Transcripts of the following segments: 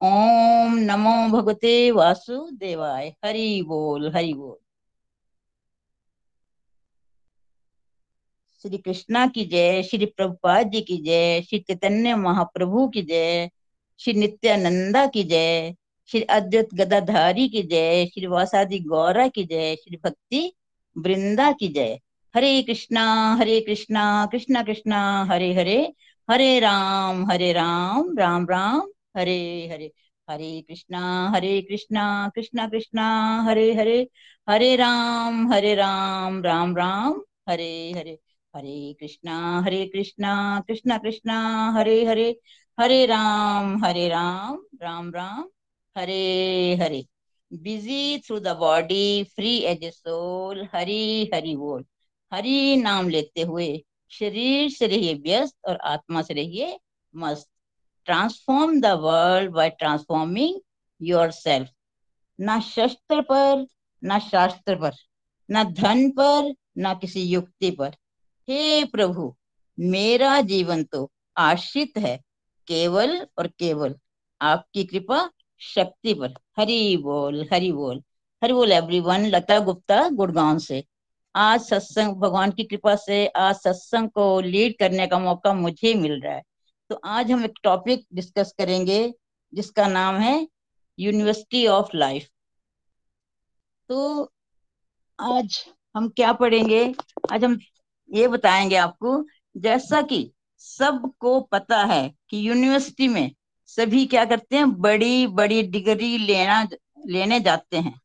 ओम नमो भगवते वासुदेवाय। हरि बोल हरि बोल। श्री कृष्णा की जय, श्री प्रभुपाद जी की जय, श्री चैतन्य महाप्रभु की जय, श्री नित्यानंदा की जय, श्री अद्वैत गदाधारी की जय, श्री वासादि गौरा की जय, श्री भक्ति वृंदा की जय। Hare Krishna Hare Krishna Krishna Krishna, Hare Hare Hare Ram Hare Ram Ram Ram. Hare Hare Hare Krishna Hare Krishna Krishna Krishna, Hare Hare Hare Ram Hare Ram Ram Ram, Hare Hare Hare Krishna Hare Krishna Krishna Krishna, Hare Hare Hare Ram Hare Ram Ram Ram, Hare Hare. Busy through the body free as a soul Hari Hari बोल। हरि नाम लेते हुए शरीर से रहिए व्यस्त और आत्मा से रहिए मस्त। Transform the world by transforming yourself ना शस्त्र पर, ना शास्त्र पर, ना धन पर, ना किसी युक्ति पर। हे प्रभु, मेरा जीवन तो आश्रित है, केवल और केवल आपकी कृपा शक्ति पर। हरि बोल हरि बोल हरि बोल एवरीवन लता गुप्ता, गुड़गांव से। आज सत्संग, भगवान की कृपा से आज सत्संग को लीड करने का मौका मुझे मिल रहा है। तो आज हम एक टॉपिक डिस्कस करेंगे, जिसका नाम है यूनिवर्सिटी ऑफ़ लाइफ तो आज हम क्या पढ़ेंगे? आज हम ये बताएँगे आपको, जैसा कि सबको पता है कि यूनिवर्सिटी में सभी क्या करते हैं? बड़ी बड़ी डिग्री लेना, लेने जाते हैं।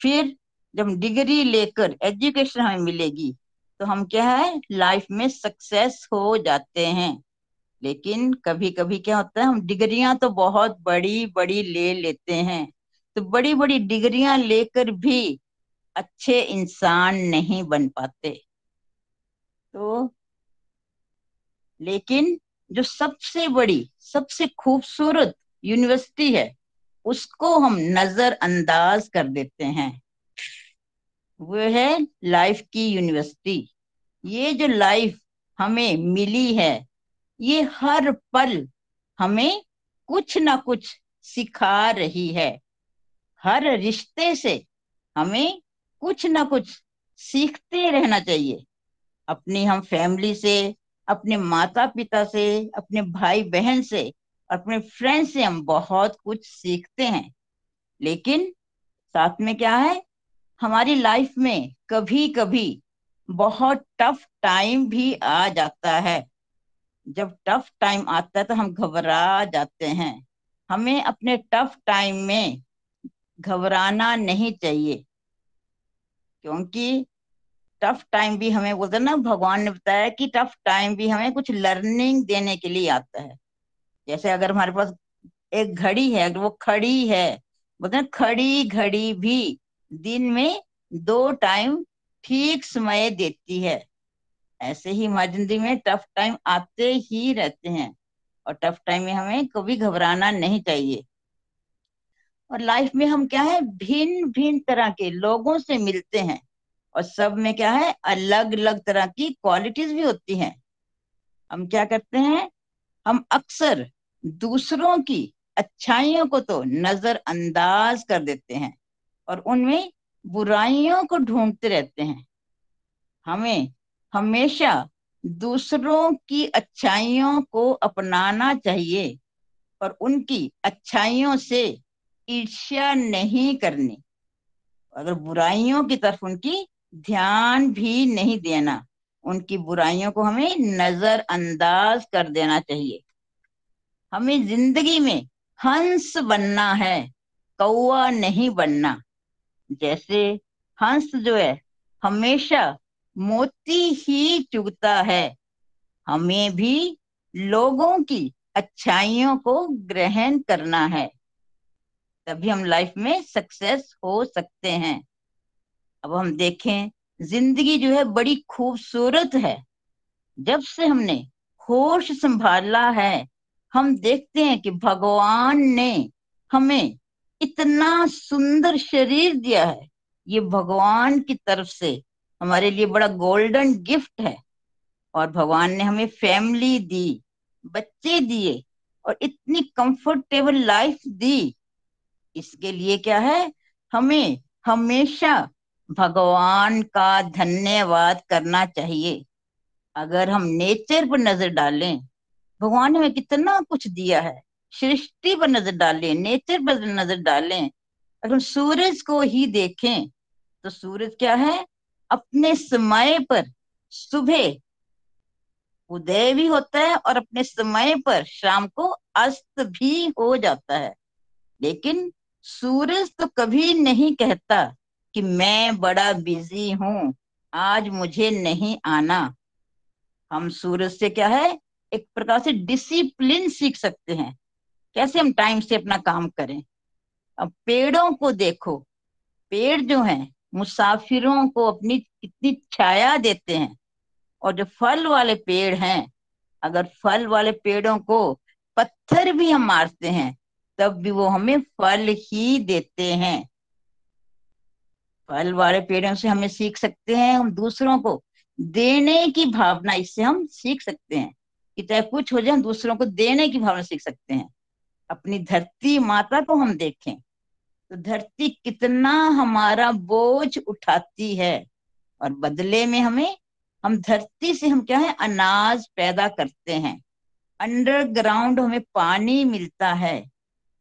फिर जब डिग्री लेकर एजुकेशन हमें मिलेगी तो हम क्या है? लाइफ में सक्सेस हो जाते हैं। लेकिन कभी कभी क्या होता है, हम डिग्रियाँ तो बहुत बड़ी बड़ी ले लेते हैं तो बड़ी बड़ी डिग्रियाँ लेकर भी अच्छे इंसान नहीं बन पाते। तो लेकिन जो सबसे बड़ी, सबसे खूबसूरत यूनिवर्सिटी है, उसको हम नजरअंदाज कर देते हैं। वो है लाइफ की यूनिवर्सिटी। ये जो लाइफ हमें मिली है ये हर पल हमें कुछ ना कुछ सिखा रही है। हर रिश्ते से हमें कुछ ना कुछ सीखते रहना चाहिए। अपनी हम फैमिली से, अपने माता पिता से, अपने भाई बहन से, अपने फ्रेंड से हम बहुत कुछ सीखते हैं। लेकिन साथ में क्या है, हमारी लाइफ में कभी कभी बहुत टफ टाइम भी आ जाता है। जब टफ टाइम आता है तो हम घबरा जाते हैं। हमें अपने टफ टाइम में घबराना नहीं चाहिए, क्योंकि टफ टाइम भी हमें बोलते ना, भगवान ने बताया कि टफ टाइम भी हमें कुछ लर्निंग देने के लिए आता है। जैसे अगर हमारे पास एक घड़ी है, अगर वो खड़ी है, बोलते ना, खड़ी घड़ी भी दिन में दो टाइम ठीक समय देती है। ऐसे ही हमारी ज़िंदगी में टफ टाइम आते ही रहते हैं। और टफ टाइम में हमें कभी घबराना नहीं चाहिए। और लाइफ में हम क्या है? भिन्न भिन्न तरह के लोगों से मिलते हैं। और सब में क्या है? अलग अलग तरह की क्वालिटीज भी होती हैं। हम क्या करते हैं? हम अक्सर दूसरों की अच्छाइयों को तो नजरअंदाज कर देते हैं। और उनमें बुराइयों को ढूंढते रहते हैं। हमें हमेशा दूसरों की अच्छाइयों को अपनाना चाहिए और उनकी अच्छाइयों से ईर्ष्या नहीं करनी। अगर बुराइयों की तरफ़ उनकी ध्यान भी नहीं देना, उनकी बुराइयों को हमें नजरअंदाज कर देना चाहिए। हमें ज़िंदगी में हंस बनना है कौआ नहीं बनना। जैसे हंस जो है, हमेशा मोती ही चुगता है। हमें भी लोगों की अच्छाइयों को ग्रहण करना है। तभी हम लाइफ में सक्सेस हो सकते हैं। अब हम देखें, ज़िंदगी जो है बड़ी खूबसूरत है। जब से हमने होश संभाला है, हम देखते हैं कि भगवान ने हमें इतना सुंदर शरीर दिया है। ये भगवान की तरफ़ से हमारे लिए बड़ा गोल्डन गिफ्ट है। और भगवान ने हमें फैमिली दी, बच्चे दिए और इतनी कंफर्टेबल लाइफ दी। इसके लिए क्या है? हमें हमेशा भगवान का धन्यवाद करना चाहिए। अगर हम नेचर पर नज़र डालें, भगवान ने हमें कितना कुछ दिया है। सृष्टि पर नज़र डालें नेचर पर नज़र डालें। अगर हम सूरज को ही देखें तो सूरज क्या है? अपने समय पर सुबह उदय भी होता है और अपने समय पर शाम को अस्त भी हो जाता है। लेकिन सूरज तो कभी नहीं कहता कि मैं बड़ा बिज़ी हूँ, आज मुझे नहीं आना। हम सूरज से क्या है? एक प्रकार से डिसिप्लिन सीख सकते हैं। कैसे हम टाइम से अपना काम करें? अब पेड़ों को देखो। पेड़ जो हैं मुसाफिरों को अपनी कितनी छाया देते हैं। और जो फल वाले पेड़ हैं, अगर फल वाले पेड़ों को पत्थर भी हम मारते हैं, तब भी वो हमें फल ही देते हैं। फल वाले पेड़ों से हमें सीख सकते हैं हम दूसरों को। देने की भावना इससे हम सीख सकते हैं कि चाहे कुछ हो जाए, हम दूसरों को देने की भावना सीख सकते हैं। अपनी धरती माता को हम देखें। तो धरती कितना हमारा बोझ उठाती है। और बदले में हमें, हम धरती से हम क्या है, अनाज पैदा करते हैं। अंडरग्राउंड हमें पानी मिलता है।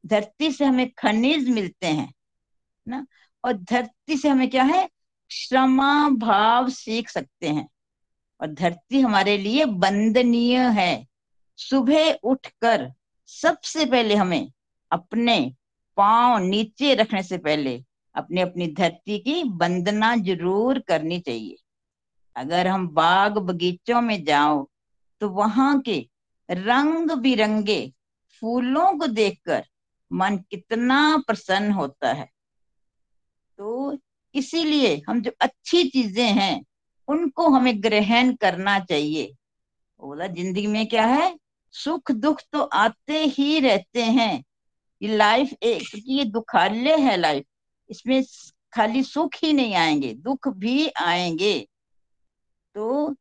धरती से हमें खनिज मिलते हैं, ना? और धरती से हमें क्या है, क्षमा भाव सीख सकते हैं। और धरती हमारे लिए बंदनीय है। सुबह उठकर सबसे पहले हमें अपने पाँव नीचे रखने से पहले अपने अपनी धरती की वंदना ज़रूर करनी चाहिए। अगर हम बाग बगीचों में जाओ तो वहाँ के रंग बिरंगे फूलों को देखकर मन कितना प्रसन्न होता है। तो इसीलिए हम जो अच्छी चीज़ें हैं, उनको हमें ग्रहण करना चाहिए। बोला, ज़िंदगी में क्या है? सुख दुख तो आते ही रहते हैं। ये लाइफ एक ये दुखालय है लाइफ इसमें खाली सुख ही नहीं आएँगे, दुख भी आएँगे। तो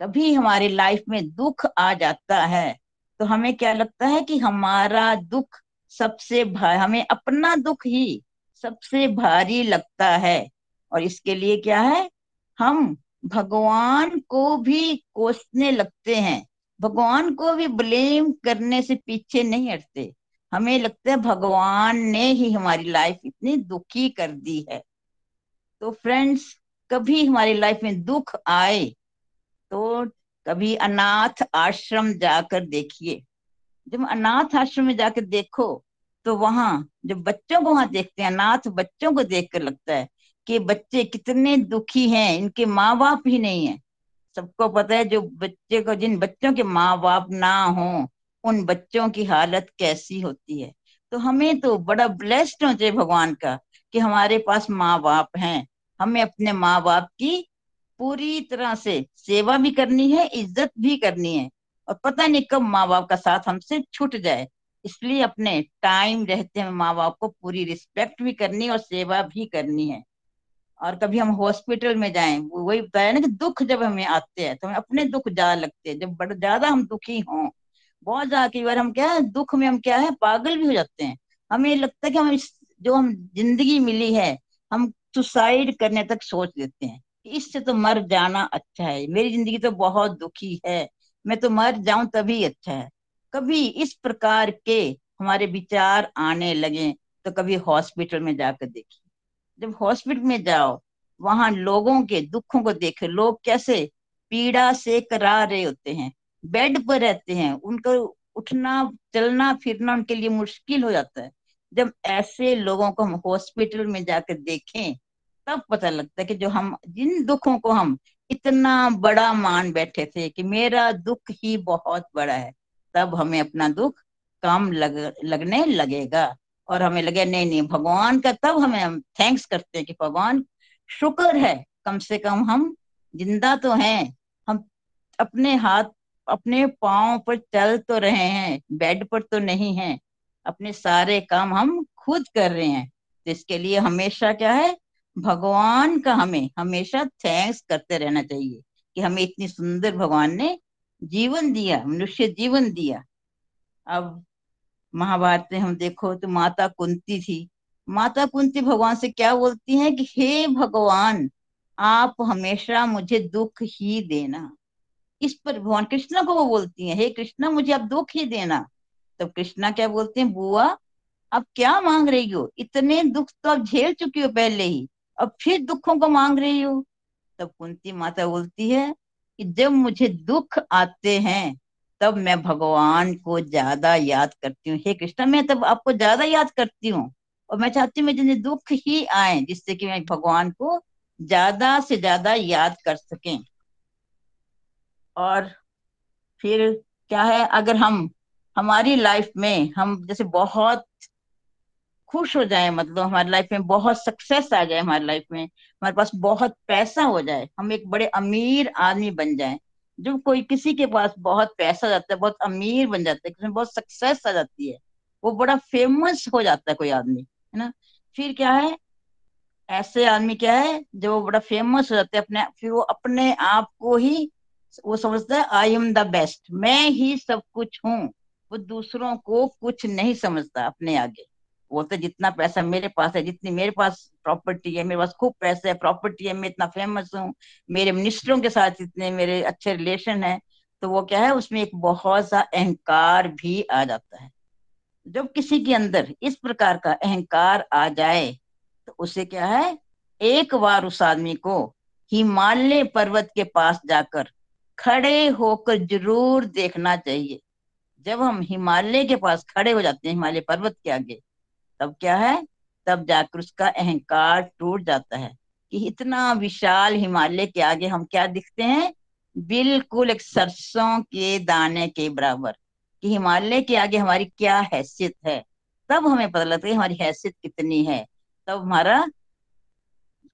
कभी हमारे लाइफ में दुख आ जाता है तो हमें क्या लगता है कि हमारा दुख सबसे हमें अपना दुख ही सबसे भारी लगता है। और इसके लिए क्या है? हम भगवान को भी कोसने लगते हैं। भगवान को भी ब्लेम करने से पीछे नहीं हटते। हमें लगता है भगवान ने ही हमारी लाइफ इतनी दुखी कर दी है। तो फ्रेंड्स कभी हमारी लाइफ में दुख आए तो कभी अनाथ आश्रम जाकर देखिए। जब अनाथ आश्रम में जाकर देखो तो वहाँ जब बच्चों को वहाँ देखते हैं, अनाथ बच्चों को देखकर लगता है कि बच्चे कितने दुखी हैं, इनके माँ बाप ही नहीं है। सबको पता है, जो बच्चे को, जिन बच्चों के माँ बाप ना हो, उन बच्चों की हालत कैसी होती है? तो हमें तो बड़ा ब्लेस्ड हो चाहिए भगवान का, कि हमारे पास माँ बाप हैं। हमें अपने माँ बाप की पूरी तरह से सेवा भी करनी है, इज़्ज़त भी करनी है। और पता नहीं कब माँ बाप का साथ हमसे छूट जाए। इसलिए अपने टाइम रहते हुए माँ बाप को पूरी रिस्पेक्ट भी करनी और सेवा भी करनी है। और कभी हम हॉस्पिटल में जाएँ वही बताया ना कि दुख जब हमें आते हैं तो हमें अपने दुख ज़्यादा लगते हैं, जब बड़ा, ज़्यादा हम दुखी हों। बहुत ज़्यादा कई बार हम क्या है, दुख में हम क्या है, पागल भी हो जाते हैं। हमें लगता है कि हम जो हम ज़िंदगी मिली है, हम सुसाइड करने तक सोच लेते हैं। इससे तो मर जाना अच्छा है, मेरी ज़िंदगी तो बहुत दुखी है, मैं तो मर जाऊँ तभी अच्छा है। कभी इस प्रकार के हमारे विचार आने लगे तो कभी हॉस्पिटल में जाकर देखिए। जब हॉस्पिटल में जाओ, वहाँ लोगों के दुखों को देखे, लोग कैसे पीड़ा से करा रहे होते हैं, बेड पर रहते हैं, उनको उठना, चलना, फिरना उनके लिए मुश्किल हो जाता है। जब ऐसे लोगों को हम हॉस्पिटल में जाकर देखें, तब पता लगता है कि जो हम, जिन दुखों को हम इतना बड़ा मान बैठे थे कि मेरा दुख ही बहुत बड़ा है, तब हमें अपना दुख कम लग, लगने लगेगा। और हमें लगे, नहीं नहीं, भगवान का तब हमें हम थैंक्स करते हैं कि भगवान शुक्र है। कम से कम हम ज़िंदा तो हैं। हम अपने हाथ, अपने पाँव पर चल तो रहे हैं बेड पर तो नहीं हैं। अपने सारे काम हम खुद कर रहे हैं। तो इसके लिए हमेशा क्या है? भगवान का हमें हमेशा थैंक्स करते रहना चाहिए कि हमें इतनी सुंदर भगवान ने जीवन दिया, मनुष्य जीवन दिया। अब महाभारत में हम देखो तो माता कुंती थी। माता कुंती भगवान से क्या बोलती हैं कि, हे भगवान, आप हमेशा मुझे दुख ही देना। इस पर भगवान कृष्णा को वो बोलती हैं, हे कृष्णा, मुझे आप दुख ही देना। तो कृष्णा क्या बोलते हैं, बुआ अब क्या मांग रही हो? इतने दुख तो आप झेल चुकी हो पहले ही, अब फिर दुखों को मांग रही हो? तब कुंती माता बोलती है कि, जब मुझे दुख आते हैं तब मैं भगवान को ज़्यादा याद करती हूँ। हे कृष्णा, मैं तब आपको ज़्यादा याद करती हूँ। और मैं चाहती हूँ मुझे दुख ही आए, जिससे कि मैं भगवान को ज़्यादा से ज़्यादा याद कर सकें। और फिर क्या है, अगर हम, हमारी लाइफ में हम जैसे बहुत खुश हो जाए मतलब हमारी लाइफ में बहुत सक्सेस आ जाए, हमारी लाइफ में हमारे पास बहुत पैसा हो जाए, हम एक बड़े अमीर आदमी बन जाए जो कोई किसी के पास बहुत पैसा जाता है, बहुत अमीर बन जाता है, किसी बहुत सक्सेस आ जाती है, वो बड़ा फ़ेमस हो जाता है कोई आदमी, है ना? फिर क्या है? ऐसे आदमी क्या है वो बड़ा फ़ेमस हो जाता है अपने फिर वो अपने आप को ही, वो समझता है आई एम द बेस्ट मैं ही सब कुछ हूँ। वो दूसरों को कुछ नहीं समझता अपने आगे। बोलते जितना पैसा मेरे पास है, जितनी मेरे पास प्रॉपर्टी है, मेरे पास खूब पैसे है प्रॉपर्टी है, मैं इतना फ़ेमस हूँ, मेरे मिनिस्टरों के साथ इतने मेरे अच्छे रिलेशन है तो वो क्या है, उसमें एक बहुत सा अहंकार भी आ जाता है। जब किसी के अंदर इस प्रकार का अहंकार आ जाए तो उसे क्या है, एक बार उस आदमी को हिमालय पर्वत के पास जाकर खड़े होकर ज़रूर देखना चाहिए। जब हम हिमालय के पास खड़े हो जाते हैं, हिमालय पर्वत के आगे तब क्या है? तब जाकर उसका अहंकार टूट जाता है कि इतना विशाल हिमालय के आगे हम क्या दिखते हैं? बिल्कुल एक सरसों के दाने के बराबर कि हिमालय के आगे हमारी क्या हैसियत है? तब हमें पता लगता है हमारी हैसियत कितनी है। तब हमारा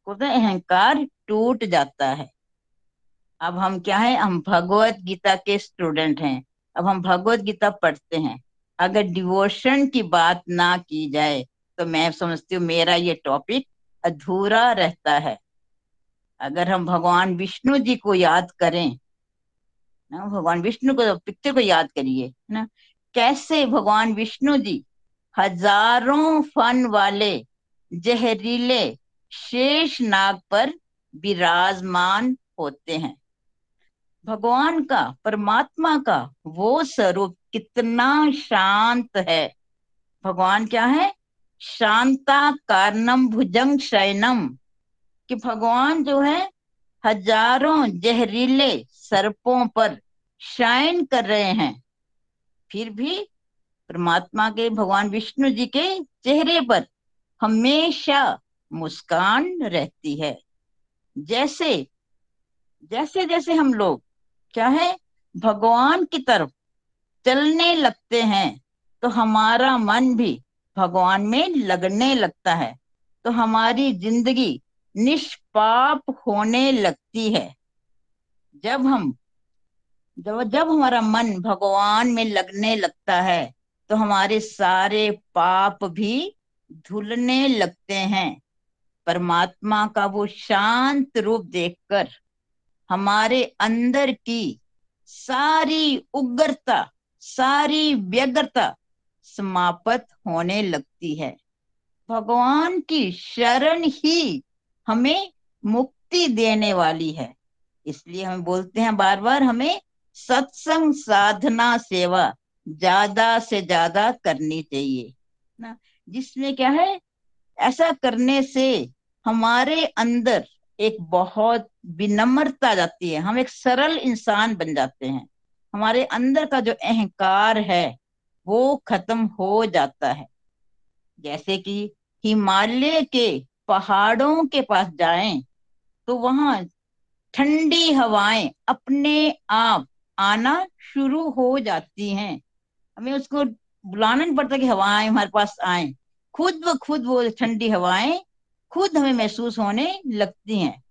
अहंकार टूट जाता है। अब हम क्या है? हम भगवत गीता के स्टूडेंट हैं। अब हम भगवत गीता पढ़ते हैं। अगर डिवोशन की बात ना की जाए तो मैं समझती हूँ मेरा ये टॉपिक अधूरा रहता है। अगर हम भगवान विष्णु जी को याद करें, ना, भगवान विष्णु को पिक्चर को याद करिए, ना, कैसे भगवान विष्णु जी हज़ारों फन वाले, जहरीले, शेष नाग पर विराजमान होते हैं। भगवान का, परमात्मा का वो स्वरूप कितना शांत है। भगवान क्या है? शांता कारणम भुजंग शयनम। कि भगवान जो है, हज़ारों जहरीले सर्पों पर शाइन कर रहे हैं। फिर भी परमात्मा के, भगवान विष्णु जी के चेहरे पर हमेशा मुस्कान रहती है। जैसे जैसे जैसे हम लोग, क्या है? भगवान की तरफ़ चलने लगते हैं तो हमारा मन भी भगवान में लगने लगता है। तो हमारी ज़िंदगी निष्पाप होने लगती है। जब हम, जब जब हमारा मन भगवान में लगने लगता है तो हमारे सारे पाप भी धुलने लगते हैं। परमात्मा का वो शांत रूप देखकर, हमारे अंदर की सारी उग्रता सारी व्यग्रता समाप्त होने लगती है। भगवान की शरण ही हमें मुक्ति देने वाली है। इसलिए हम बोलते हैं बार बार हमें सत्संग साधना सेवा ज़्यादा से ज़्यादा करनी चाहिए, ना? जिसमें क्या है, ऐसा करने से हमारे अंदर एक बहुत विनम्रता जाती है। हम एक सरल इंसान बन जाते हैं। हमारे अंदर का जो अहंकार है, वो खत्म हो जाता है। जैसे कि हिमालय के पहाड़ों के पास जाएँ तो वहाँ ठंडी हवाएँ अपने आप आना शुरू हो जाती हैं। हमें उसको बुलाना नहीं पड़ता कि हवाएँ हमारे पास आए। खुद ब खुद वो ठंडी हवाएँ खुद हमें महसूस होने लगती हैं।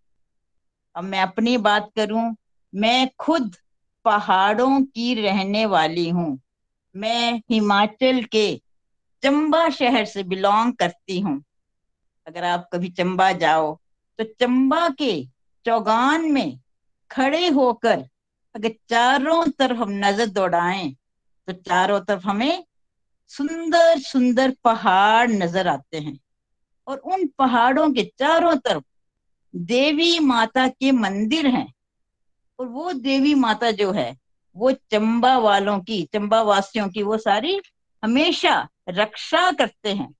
अब मैं अपनी बात करूँ, मैं खुद पहाड़ों की रहने वाली हूँ। मैं हिमाचल के चंबा शहर से बिलोंग करती हूँ। अगर आप कभी चंबा जाओ तो चंबा के चौगान में खड़े होकर अगर चारों तरफ़ हम नज़र दौड़ाएँ तो चारों तरफ़ हमें सुंदर सुंदर पहाड़ नज़र आते हैं। और उन पहाड़ों के चारों तरफ़ देवी माता के मंदिर हैं। और वो देवी माता जो है, वो चंबा वालों की, चंबा वासियों की वो सारी हमेशा रक्षा करते हैं।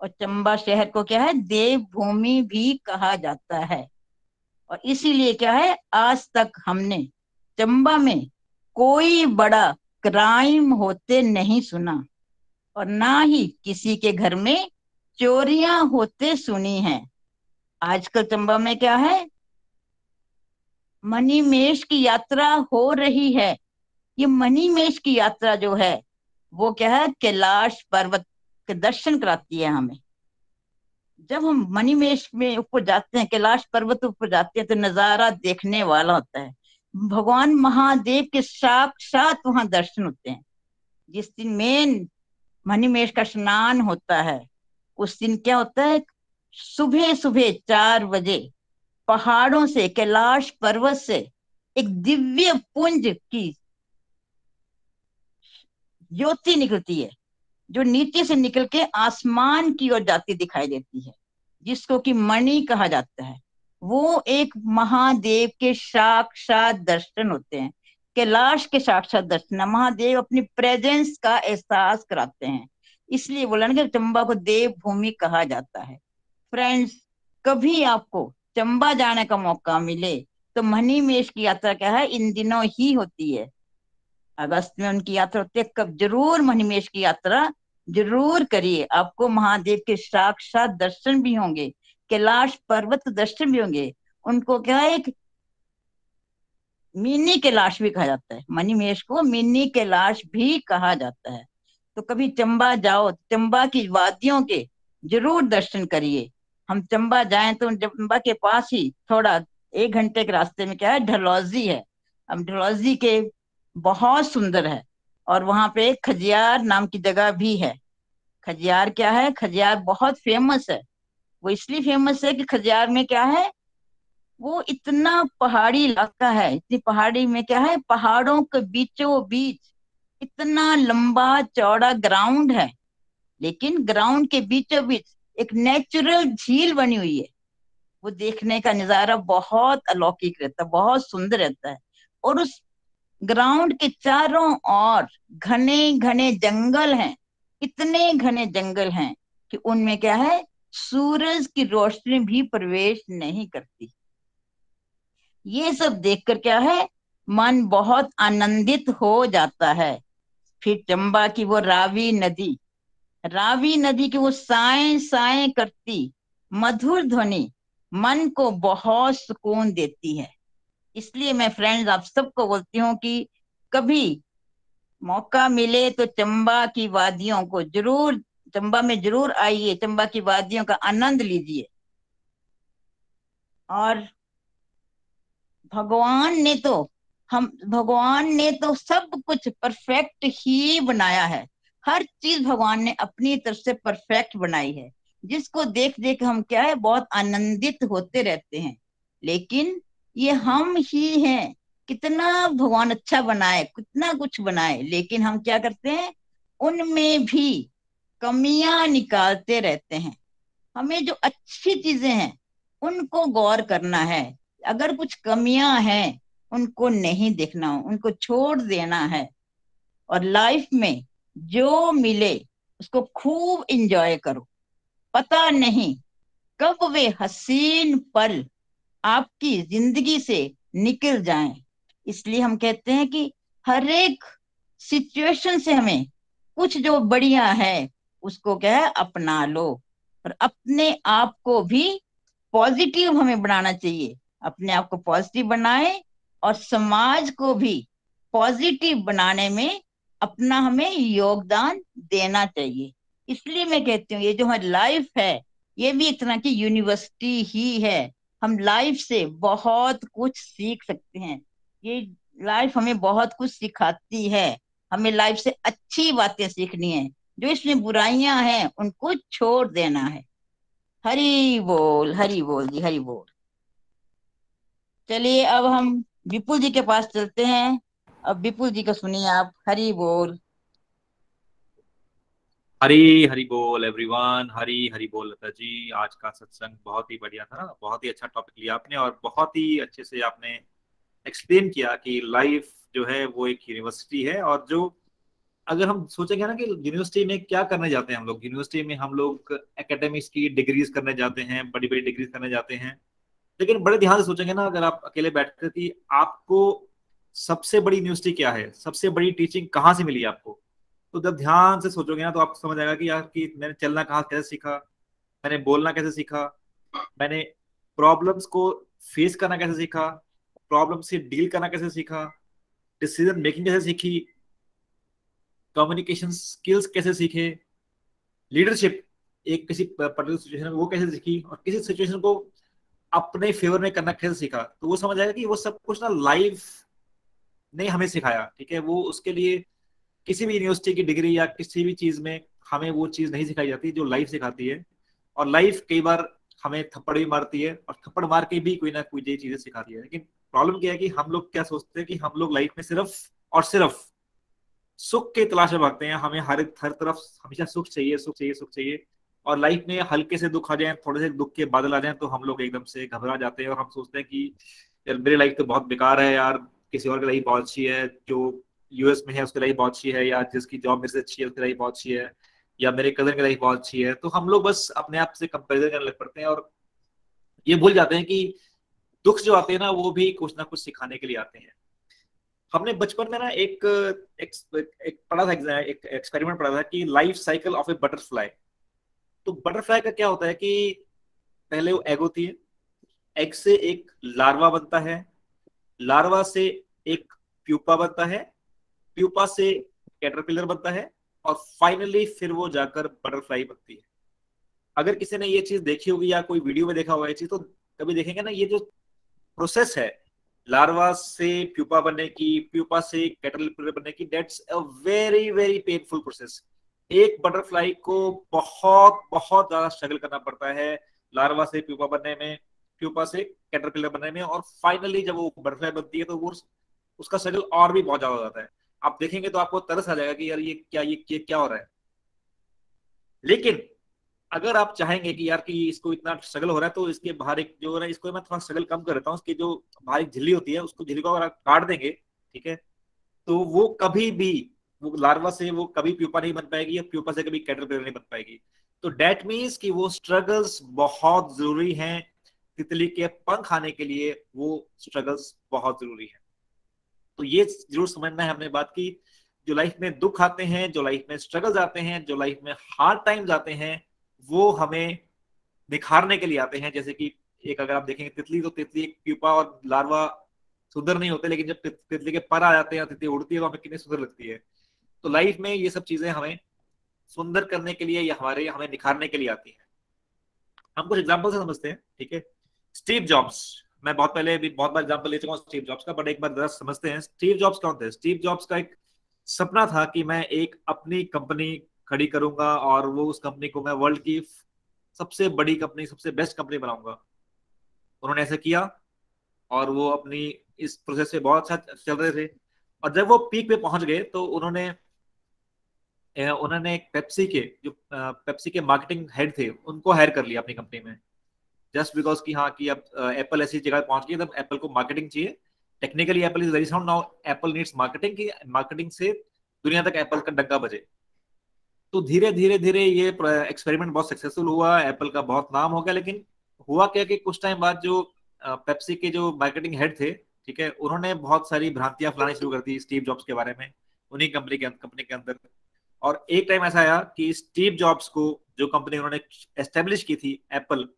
और चंबा शहर को क्या है, देवभूमि भी कहा जाता है। और इसीलिए क्या है, आज तक हमने चंबा में कोई बड़ा क्राइम होते नहीं सुना। और ना ही किसी के घर में चोरियाँ होते सुनी हैं। आजकल चंबा में क्या है मणिमेश की यात्रा हो रही है। ये मणिमेश की यात्रा जो है, वो क्या है? कैलाश पर्वत के दर्शन कराती है हमें। जब हम मणिमेश में ऊपर जाते हैं, कैलाश पर्वत ऊपर जाते हैं तो नज़ारा देखने वाला होता है। भगवान महादेव के साक्षात वहाँ दर्शन होते हैं। जिस दिन मेन मणिमेश का स्नान होता है, उस दिन क्या होता है? सुबह सुबह चार बजे पहाड़ों से, कैलाश पर्वत से, एक दिव्य पुंज की ज्योति निकलती है, जो नीचे से निकल के आसमान की ओर जाती दिखाई देती है, जिसको कि मणि कहा जाता है। वो एक महादेव के साक्षात दर्शन होते हैं। कैलाश के साक्षात दर्शन महादेव अपनी प्रेजेंस का एहसास कराते हैं। इसलिए बोला ना कि चंबा को देव भूमि कहा जाता है। फ्रेंड्स कभी आपको चंबा जाने का मौका मिले तो मणिमेश की यात्रा क्या है? इन दिनों ही होती है। अगस्त में उनकी यात्रा होती है। कब? ज़रूर मणिमेश की यात्रा ज़रूर करिए। आपको महादेव के साक्षात दर्शन भी होंगे, कैलाश पर्वत दर्शन भी होंगे। उनको क्या है? एक मिनी कैलाश भी कहा जाता है। मणिमेश को मिनी कैलाश भी कहा जाता है। तो कभी चंबा जाओ, चंबा की वादियों के ज़रूर दर्शन करिए। हम चंबा जाए तो चंबा के पास ही थोड़ा एक घंटे के रास्ते में क्या है, ढलौजी है। अब ढलौजी के बहुत सुंदर है और वहाँ पे खजियार नाम की जगह भी है। खजियार क्या है? खजियार बहुत फ़ेमस है। वो इसलिए फ़ेमस है कि खजियार में क्या है, वो इतना पहाड़ी इलाका है, इतनी पहाड़ी में क्या है, पहाड़ों के बीचों बीच इतना लंबा चौड़ा ग्राउंड है। लेकिन ग्राउंड के बीचों बीच एक नेचुरल झील बनी हुई है। वो देखने का नज़ारा बहुत अलौकिक रहता है, बहुत सुंदर रहता है। और उस ग्राउंड के चारों ओर घने घने जंगल हैं, इतने घने जंगल हैं कि उनमें क्या है, सूरज की रोशनी भी प्रवेश नहीं करती। ये सब देखकर क्या है, मन बहुत आनंदित हो जाता है। फिर चंबा की वो रावी नदी रावी नदी की वो साए साए करती, मधुर ध्वनि मन को बहुत सुकून देती है। इसलिए मैं फ्रेंड्स आप सबको बोलती हूँ कि कभी मौका मिले तो चंबा की वादियों को ज़रूर, चंबा में ज़रूर आइए, चंबा की वादियों का आनंद लीजिए। और भगवान ने तो हम, भगवान ने तो सब कुछ परफेक्ट ही बनाया है। हर चीज़ भगवान ने अपनी तरफ़ से परफेक्ट बनाई है। जिसको देख देख हम क्या है, बहुत आनंदित होते रहते हैं। लेकिन ये हम ही हैं। कितना भगवान अच्छा बनाए, कितना कुछ बनाए, लेकिन हम क्या करते हैं? उनमें भी कमियाँ निकालते रहते हैं। हमें जो अच्छी चीज़ें हैं, उनको गौर करना है। अगर कुछ कमियाँ हैं, उनको नहीं देखना, उनको छोड़ देना है। और लाइफ में जो मिले, उसको खूब इंजॉय करो। पता नहीं कब वे हसीन पल आपकी ज़िंदगी से निकल जाएँ। इसलिए हम कहते हैं कि हर एक सिचुएशन से हमें कुछ जो बढ़िया है, उसको क्या है, अपना लो। और अपने आप को भी पॉजिटिव हमें बनाना चाहिए। अपने आप को पॉजिटिव बनाए और समाज को भी पॉजिटिव बनाने में अपना हमें योगदान देना चाहिए। इसलिए मैं कहती हूँ, ये जो हमारी लाइफ है, ये भी तरह की यूनिवर्सिटी ही है। हम लाइफ से बहुत कुछ सीख सकते हैं। ये लाइफ हमें बहुत कुछ सिखाती है। हमें लाइफ से अच्छी बातें सीखनी है। जो इसमें बुराइयाँ हैं, उनको छोड़ देना है। हरी बोल हरी बोल जी, हरी बोल। चलिए, अब हम विपुल जी के पास चलते हैं। अब विपुल जी को सुनिए आप। हरी बोल। हरी हरी बोल एवरीवन हरी हरी बोल, लता जी। आज का सत्संग बहुत ही बढ़िया था। बहुत ही अच्छा टॉपिक लिया आपने और बहुत ही अच्छे से आपने एक्सप्लेन किया कि लाइफ जो है, वो एक यूनिवर्सिटी है और जो अगर हम सोचेंगे ना कि यूनिवर्सिटी में क्या करने जाते हैं हम लोग? यूनिवर्सिटी में हम लोग एकेडमिक्स की डिग्रीज करने जाते हैं बड़ी बड़ी डिग्रीज करने जाते हैं। लेकिन बड़े ध्यान से सोचेंगे ना, अगर आप अकेले बैठकर कि आपको सबसे बड़ी यूनिवर्सिटी क्या है? सबसे बड़ी टीचिंग कहाँ से मिली आपको? तो जब ध्यान से सोचोगे ना तो आपको समझ आएगा कि यार, कि मैंने चलना कहाँ, कैसे सीखा? मैंने बोलना कैसे सीखा? मैंने प्रॉब्लम्स को फेस करना कैसे सीखा? प्रॉब्लम से डील करना कैसे सीखा? डिसीज़न मेकिंग कैसे सीखी? कम्युनिकेशन स्किल्स कैसे सीखे? लीडरशिप एक किसी पर्टिकुलर सिचुएशन में वो कैसे सीखी? और किसी सिचुएशन को अपने फेवर में करना कैसे सीखा? तो वो समझ आएगा कि वो सब कुछ ना लाइफ ने हमें सिखाया, ठीक है? वो उसके लिए किसी भी यूनिवर्सिटी की डिग्री या किसी भी चीज़ में हमें वो चीज़ नहीं सिखाई जाती जो लाइफ सिखाती है। और लाइफ कई बार हमें थप्पड़ भी मारती है और थप्पड़ मार के भी कोई ना कोई चीज़ें सिखाती है। लेकिन प्रॉब्लम क्या है कि हम लोग क्या सोचते हैं कि हम लोग लाइफ में सिर्फ़ और सिर्फ़ सुख के तलाश में भागते हैं। हमें हर हर तरफ़ हमेशा सुख चाहिए सुख चाहिए सुख चाहिए। और लाइफ में हल्के से दुख आ जाए, थोड़े से दुख के बादल आ जाए तो हम लोग एकदम से घबरा जाते हैं और हम सोचते हैं कि यार मेरी लाइफ तो बहुत बेकार है यार किसी और की लाइफ बहुत अच्छी है जो यूएस में है उसकी लाइफ बहुत अच्छी है या जिसकी जॉब मेरे से अच्छी है उसकी लाइफ बहुत अच्छी है या मेरे कज़न की लाइफ बहुत अच्छी है। तो हम लोग बस अपने आप से कंपेरिजन करने लग पड़ते हैं और ये भूल जाते हैं कि दुख जो आते हैं ना वो भी कुछ ना कुछ सिखाने के लिए आते हैं। हमने बचपन में ना एक एक, एक पढ़ा था एक एक्सपेरिमेंट पढ़ा था कि life cycle of a butterfly तो बटरफ्लाई का क्या होता है कि पहले वो एग होती है एग से एक लार्वा बनता है लार्वा से एक प्यूपा बनता है, प्यूपा से कैटरपिलर बनता है और फाइनली फिर वो जाकर बटरफ्लाई बनती है। अगर किसी ने ये चीज़ देखी होगी या कोई वीडियो में देखा होगा ये चीज़ तो कभी देखेंगे ना, ये जो प्रोसेस है, लार्वा से प्यूपा बनने की, प्यूपा से कैटरपिलर बनने की that's a very very painful process एक बटरफ्लाई को बहुत बहुत ज़्यादा स्ट्रगल करना पड़ता है लार्वा से प्यूपा बनने में। प्यूपा से कैटरपिलर बनने में और फाइनली जब वो बटरफ्लाई बनती है तो वो उसका स्ट्रगल और भी बहुत ज़्यादा हो जाता है। आप देखेंगे तो आपको तरस आ जाएगा कि यार ये क्या ये, ये क्या हो रहा है। लेकिन अगर आप चाहेंगे कि यार कि इसको इतना स्ट्रगल हो रहा है तो इसके बाहर एक जो है इसको मैं थोड़ा स्ट्रगल कम कर देता हूँ उसकी जो बाहर एक झिल्ली होती है उसको झिल्ली को अगर आप काट देंगे ठीक है तो वो कभी भी वो लार्वा से वो कभी प्यूपा नहीं बन पाएगी या प्यूपा से कभी कैटरपिलर नहीं बन पाएगी। तो डेट मीन्स कि वो स्ट्रगल्स बहुत ज़रूरी हैं तितली के पंख आने के लिए वो स्ट्रगल्स बहुत ज़रूरी है। तो ये ज़रूर समझना है हमने बात की, जो लाइफ में दुख आते हैं, जो लाइफ में स्ट्रगल आते हैं, जो लाइफ में हार्ड टाइम्स आते हैं, वो हमें निखारने के लिए आते हैं। जैसे कि एक अगर आप देखेंगे, तितली तो तितली एक प्यूपा और लार्वा सुंदर नहीं होते, लेकिन जब तितली के पर आ जाते हैं तितली उड़ती है तो हमें कितनी सुंदर लगती है। तो लाइफ में ये सब चीज़ें हमें सुंदर करने के लिए या हमारे, हमें निखारने के लिए आती है। हम कुछ एग्ज़ाम्पल से समझते हैं, ठीक है? स्टीव जॉब्स मैं बहुत पहले भी बहुत बार एग्ज़ाम्पल ले चुका हूँ स्टीव जॉब्स का बट एक बार जरा समझते हैं। स्टीव जॉब्स कौन थे? स्टीव जॉब्स का एक सपना था कि मैं एक अपनी कंपनी खड़ी करूँगा और वो उस कंपनी को मैं वर्ल्ड की सबसे बड़ी कंपनी सबसे बेस्ट कंपनी बनाऊँगा। उन्होंने ऐसा किया और वो अपनी इस प्रोसेस से बहुत अच्छा चल रहे थे। और जब वो पीक पे पहुँच गए तो उन्होंने उन्होंने पेप्सी के, जो पेप्सी के मार्केटिंग हेड थे, उनको हायर कर लिया अपनी कंपनी में। जस्ट बिकॉज़ की हाँ कि अब एप्पल ऐसी जगह पहुँच गई तब एप्पल को मार्केटिंग चाहिए। Technically Apple is very sound now Apple needs marketing की मार्केटिंग से दुनिया तक एप्पल का डंका बजे। तो धीरे धीरे धीरे ये एक्सपेरिमेंट बहुत सक्सेसफुल हुआ। एप्पल का बहुत नाम हो गया, लेकिन हुआ क्या कि कुछ टाइम बाद जो पेप्सी के जो मार्केटिंग हेड थे, ठीक है, उन्होंने बहुत सारी भ्रांतियाँ फैलानी शुरू कर दी स्टीव जॉब्स के बारे में, उन्हीं कंपनी के कंपनी के अंदर। और एक टाइम ऐसा आया कि स्टीव जॉब्स को जो कंपनी उन्होंने एस्टेब्लिश की थी एप्पल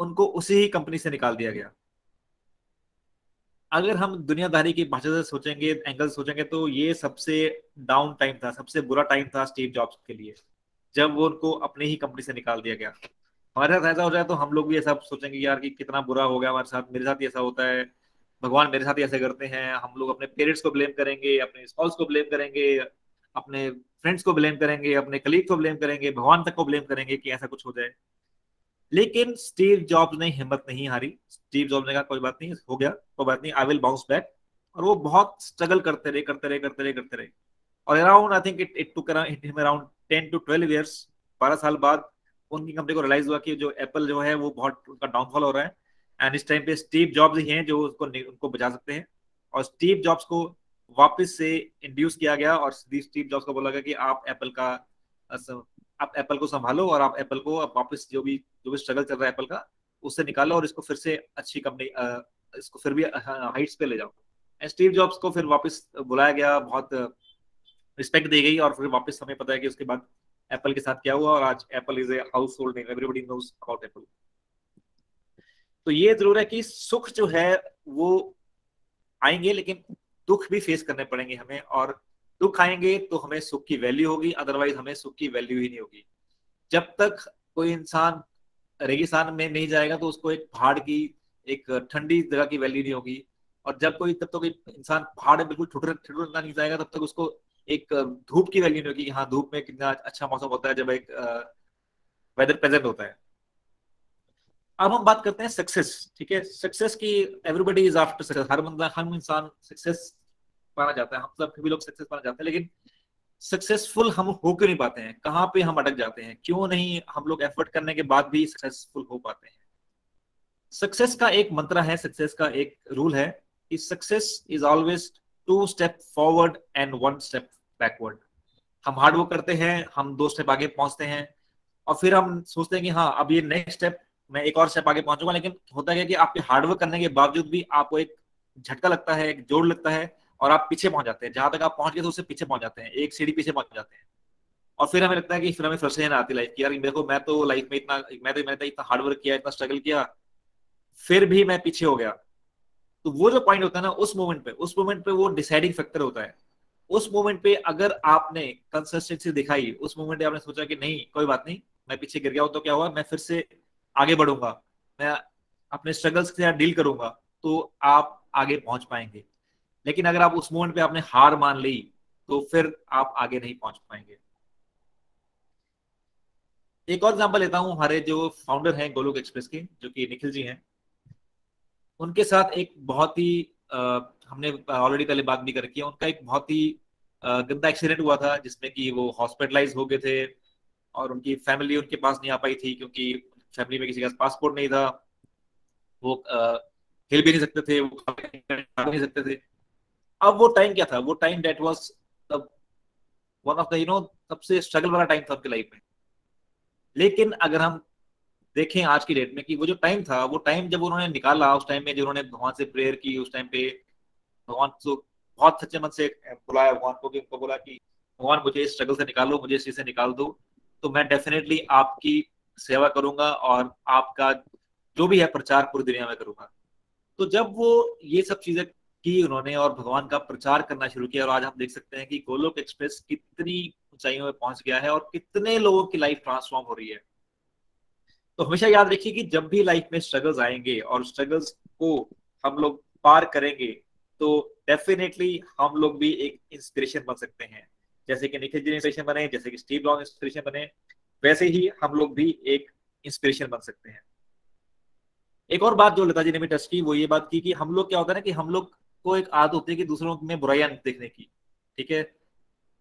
उनको उसी ही कंपनी से निकाल दिया गया। अगर हम दुनियादारी की भाषा से सोचेंगे एंगल सोचेंगे तो ये सबसे डाउन टाइम था, सबसे बुरा टाइम था स्टीव जॉब्स के लिए, जब वो उनको अपनी ही कंपनी से निकाल दिया गया। हमारे साथ ऐसा हो जाए तो हम लोग भी ऐसा सोचेंगे, यार, कि कितना बुरा हो गया हमारे साथ, मेरे साथ ऐसा होता है, भगवान मेरे साथ ही ऐसे करते हैं, हम लोग अपने पेरेंट्स को ब्लेम करेंगे, अपने स्पाउस को ब्लेम करेंगे, अपने फ्रेंड्स को ब्लेम करेंगे, अपने कलीग को ब्लेम करेंगे, भगवान तक को ब्लेम करेंगे कि ऐसा कुछ हो जाए। लेकिन स्टीव जॉब्स ने हिम्मत नहीं हारी। स्टीव जॉब्स ने कहा, कोई बात नहीं, हो गया, कोई बात नहीं आई विल बाउंस बैक और वो बहुत स्ट्रगल करते रहे करते रहे करते रहे करते रहे। और around I think it it took around ten to twelve years बारह साल बाद उनकी कंपनी को रियलाइज़ हुआ कि जो एप्पल जो है, वो बहुत उनका डाउनफॉल हो रहा है। एंड इस टाइम पे स्टीव जॉब्स ही हैं जो उसको उनको बचा सकते हैं। और स्टीव जॉब्स को वापस से इंड्यूस किया गया और स्टीव जॉब्स को बोला गया कि आप एप्पल का आप एप्पल को संभालो और आप एप्पल को वापस जो भी जो भी स्ट्रगल चल रहा है एप्पल का, उससे निकालो और इसको फिर से अच्छी कंपनी इसको फिर भी हाइट्स पे ले जाओ। एंड स्टीव जॉब्स को फिर वापस बुलाया गया, बहुत रिस्पेक्ट दी गई और फिर वापस हमें पता है कि उसके बाद एप्पल के साथ क्या हुआ और आज Apple is a household name everybody knows about Apple तो ये ज़रूर है कि सुख जो है वो आएँगे, लेकिन दुख भी फेस करने पड़ेंगे हमें और दुख आएँगे तो हमें सुख की वैल्यू होगी अदरवाइज़ हमें सुख की वैल्यू ही नहीं होगी। जब तक कोई इंसान रेगिस्तान में नहीं जाएगा तो उसको एक पहाड़ की, एक ठंडी जगह की वैल्यू नहीं होगी। और जब कोई, तब तक तो कोई इंसान पहाड़ में बिल्कुल ठुठुर ठुठुर नहीं जाएगा, तब तक उसको एक धूप की वैल्यू नहीं होगी हाँ धूप में कितना अच्छा मौसम होता है जब एक वेदर प्रेजेंट होता है। अब हम बात करते हैं सक्सेस ठीक है? सक्सेस की एवरीबडी इज़ आफ्टर सक्सेस हर बंदा, हर इंसान सक्सेस पाना चाहता है, हम सब भी लोग सक्सेस पाना चाहते हैं, लेकिन सक्सेसफुल हम हो क्यों नहीं पाते हैं? कहाँ पे हम अटक जाते हैं? क्यों नहीं हम लोग एफर्ट करने के बाद भी सक्सेसफुल हो पाते हैं? सक्सेस का एक मंत्र है सक्सेस का एक रूल है कि success is always two step forward and one step backward हम हार्ड वर्क करते हैं, हम दो स्टेप आगे पहुँचते हैं, और फिर हम सोचते हैं कि हाँ अब ये नेक्स्ट स्टेप मैं एक और स्टेप आगे पहुंचूँगा, लेकिन होता है कि आपके हार्डवर्क करने के बावजूद भी आपको एक झटका लगता है, एक जोड़ लगता है और आप पीछे पहुँच जाते हैं। जहाँ तक आप पहुँच गए तो उससे पीछे पहुँच जाते हैं। एक सीढ़ी पीछे पहुँच जाते हैं। और फिर हमें लगता है कि फिर हमें फ्रस्ट्रेशन आती लाइफ की। यार, देखो, मैं तो लाइफ में इतना, मैं तो मैंने इतना हार्डवर्क किया, इतना स्ट्रगल किया, फिर भी मैं पीछे हो गया। तो वो जो पॉइंट होता है ना, उस मोमेंट पे, उस मोमेंट पे वो डिसाइडिंग फैक्टर होता है। उस मोमेंट पे अगर आपने कंसिस्टेंसी दिखाई, उस मोमेंट पे आपने सोचा कि नहीं, कोई बात नहीं, मैं पीछे गिर गया हूँ तो क्या हुआ? मैं फिर से आगे बढ़ूँगा। मैं अपने स्ट्रगल्स के साथ डील करूँगा तो आप आगे पहुँच पाएँगे। लेकिन अगर आप उस मोमेंट पे आपने हार मान ली तो फिर आप आगे नहीं पहुँच पाएँगे। एक और एग्ज़ाम्पल लेता हूँ, हमारे जो फाउंडर हैं, गोलोक एक्सप्रेस के, जो कि निखिल जी हैं। उनके साथ एक बहुत ही हमने ऑलरेडी पहले बात भी कर रखी है उनका एक बहुत ही गंदा एक्सीडेंट हुआ था, जिसमें कि वो हॉस्पिटलाइज हो गए थे और उनकी फैमिली उनके पास नहीं आ पाई थी, क्योंकि फैमिली में किसी का पासपोर्ट नहीं था। वो खेल भी नहीं सकते थे, वो नहीं सकते थे। अब वो टाइम क्या था? वो time that was one of the you know सबसे स्ट्रगल वाला टाइम था उनकी लाइफ में। लेकिन अगर हम देखें आज की डेट में कि वो जो टाइम था, वो टाइम जब उन्होंने निकाला, उस टाइम में जो उन्होंने भगवान से प्रेयर की, उस टाइम पे भगवान को बहुत सच्चे मन से बुलाया, भगवान को कि उनको बोला कि, भगवान, मुझे इस स्ट्रगल से निकालो, मुझे इस चीज़ से निकाल दो। तो मैं डेफिनेटली आपकी सेवा करूँगा और आपका जो भी है प्रचार पूरी दुनिया में करूँगा। तो जब वो ये सब चीज़ें की उन्होंने और भगवान का प्रचार करना शुरू किया और आज हम देख सकते हैं कि गोलोक एक्सप्रेस कितनी ऊंचाइयों में पहुँच गया है और कितने लोगों की लाइफ ट्रांसफॉर्म हो रही है। तो हमेशा याद रखिए कि जब भी लाइफ में स्ट्रगल्स आएँगे और स्ट्रगल्स को हम लोग पार करेंगे तो डेफिनेटली हम लोग भी एक इंस्पिरेशन बन सकते हैं। जैसे कि निखिल जी इंस्पिरेशन बने जैसे कि स्टीव लॉन्ग इंस्पिरेशन बने, वैसे ही हम लोग भी एक इंस्पिरेशन बन सकते हैं। एक और बात जो लता जी ने भी टच की, वो ये बात की कि हम लोग क्या होता है ना कि हम लोग को एक आदत होती है कि दूसरों में बुराइयाँ देखने की, ठीक है?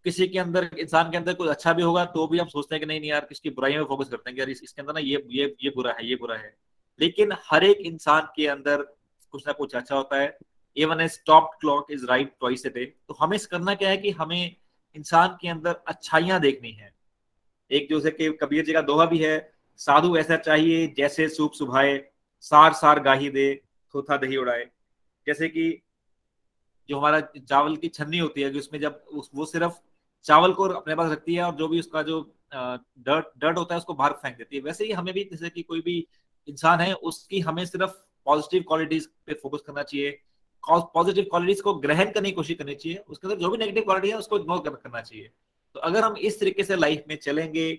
किसी के अंदर, इंसान के अंदर कुछ अच्छा भी होगा तो भी हम सोचते हैं कि नहीं नहीं यार, किसकी बुराइयों में फोकस करते हैं कि यार इसके अंदर ना ये ये ये बुरा है, ये बुरा है। लेकिन हर एक इंसान के अंदर कुछ ना कुछ अच्छा होता है। Even a stop clock is right twice a day तो हमें करना क्या है कि हमें इंसान के अंदर अच्छाइयाँ देखनी है। एक जो से कबीर जी का दोहा भी है, साधु ऐसा चाहिए जैसे सूप सुभाए सार सार गाही दे, थोथा दही उड़ाए। जैसे कि जो हमारा चावल की छन्नी होती है कि उसमें जब उस, वो सिर्फ़ चावल को अपने पास रखती है और जो भी उसका जो डर्ट डर्ट होता है उसको बाहर फेंक देती है। वैसे ही हमें भी जैसे कि कोई भी इंसान है उसकी हमें सिर्फ़ पॉजिटिव क्वालिटीज पे फोकस करना चाहिए। पॉजिटिव क्वालिटीज को ग्रहण करने की कोशिश करनी चाहिए। उसके अंदर जो भी नेगेटिव क्वालिटी है उसको इग्नोर करना चाहिए। तो अगर हम इस तरीके से लाइफ में चलेंगे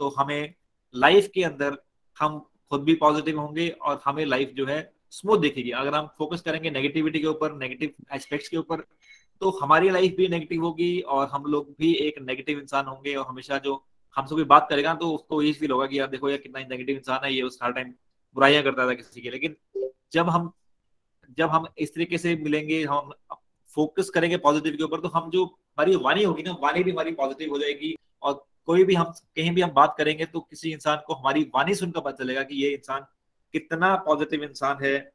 तो हमें लाइफ के अंदर हम खुद भी पॉजिटिव होंगे और हमें लाइफ जो है स्मूथ दिखेगी। अगर हम फोकस करेंगे नेगेटिविटी के ऊपर नेगेटिव एस्पेक्ट्स के ऊपर तो हमारी लाइफ भी नेगेटिव होगी और हम लोग भी एक नेगेटिव इंसान होंगे और हमेशा जो हमसे कोई बात करेगा तो उसको यही फील होगा कि यार देखो यार कितना नेगेटिव इंसान है ये, उस हर टाइम बुराइयाँ करता था किसी की। लेकिन जब हम जब हम इस तरीके से मिलेंगे, हम फोकस करेंगे पॉजिटिव के ऊपर तो हम जो हमारी वाणी होगी ना, वाणी भी हमारी पॉजिटिव हो जाएगी और कोई भी हम, कहीं भी हम बात करेंगे तो किसी इंसान को हमारी वाणी सुनकर पता चलेगा कि ये इंसान कितना पॉजिटिव इंसान है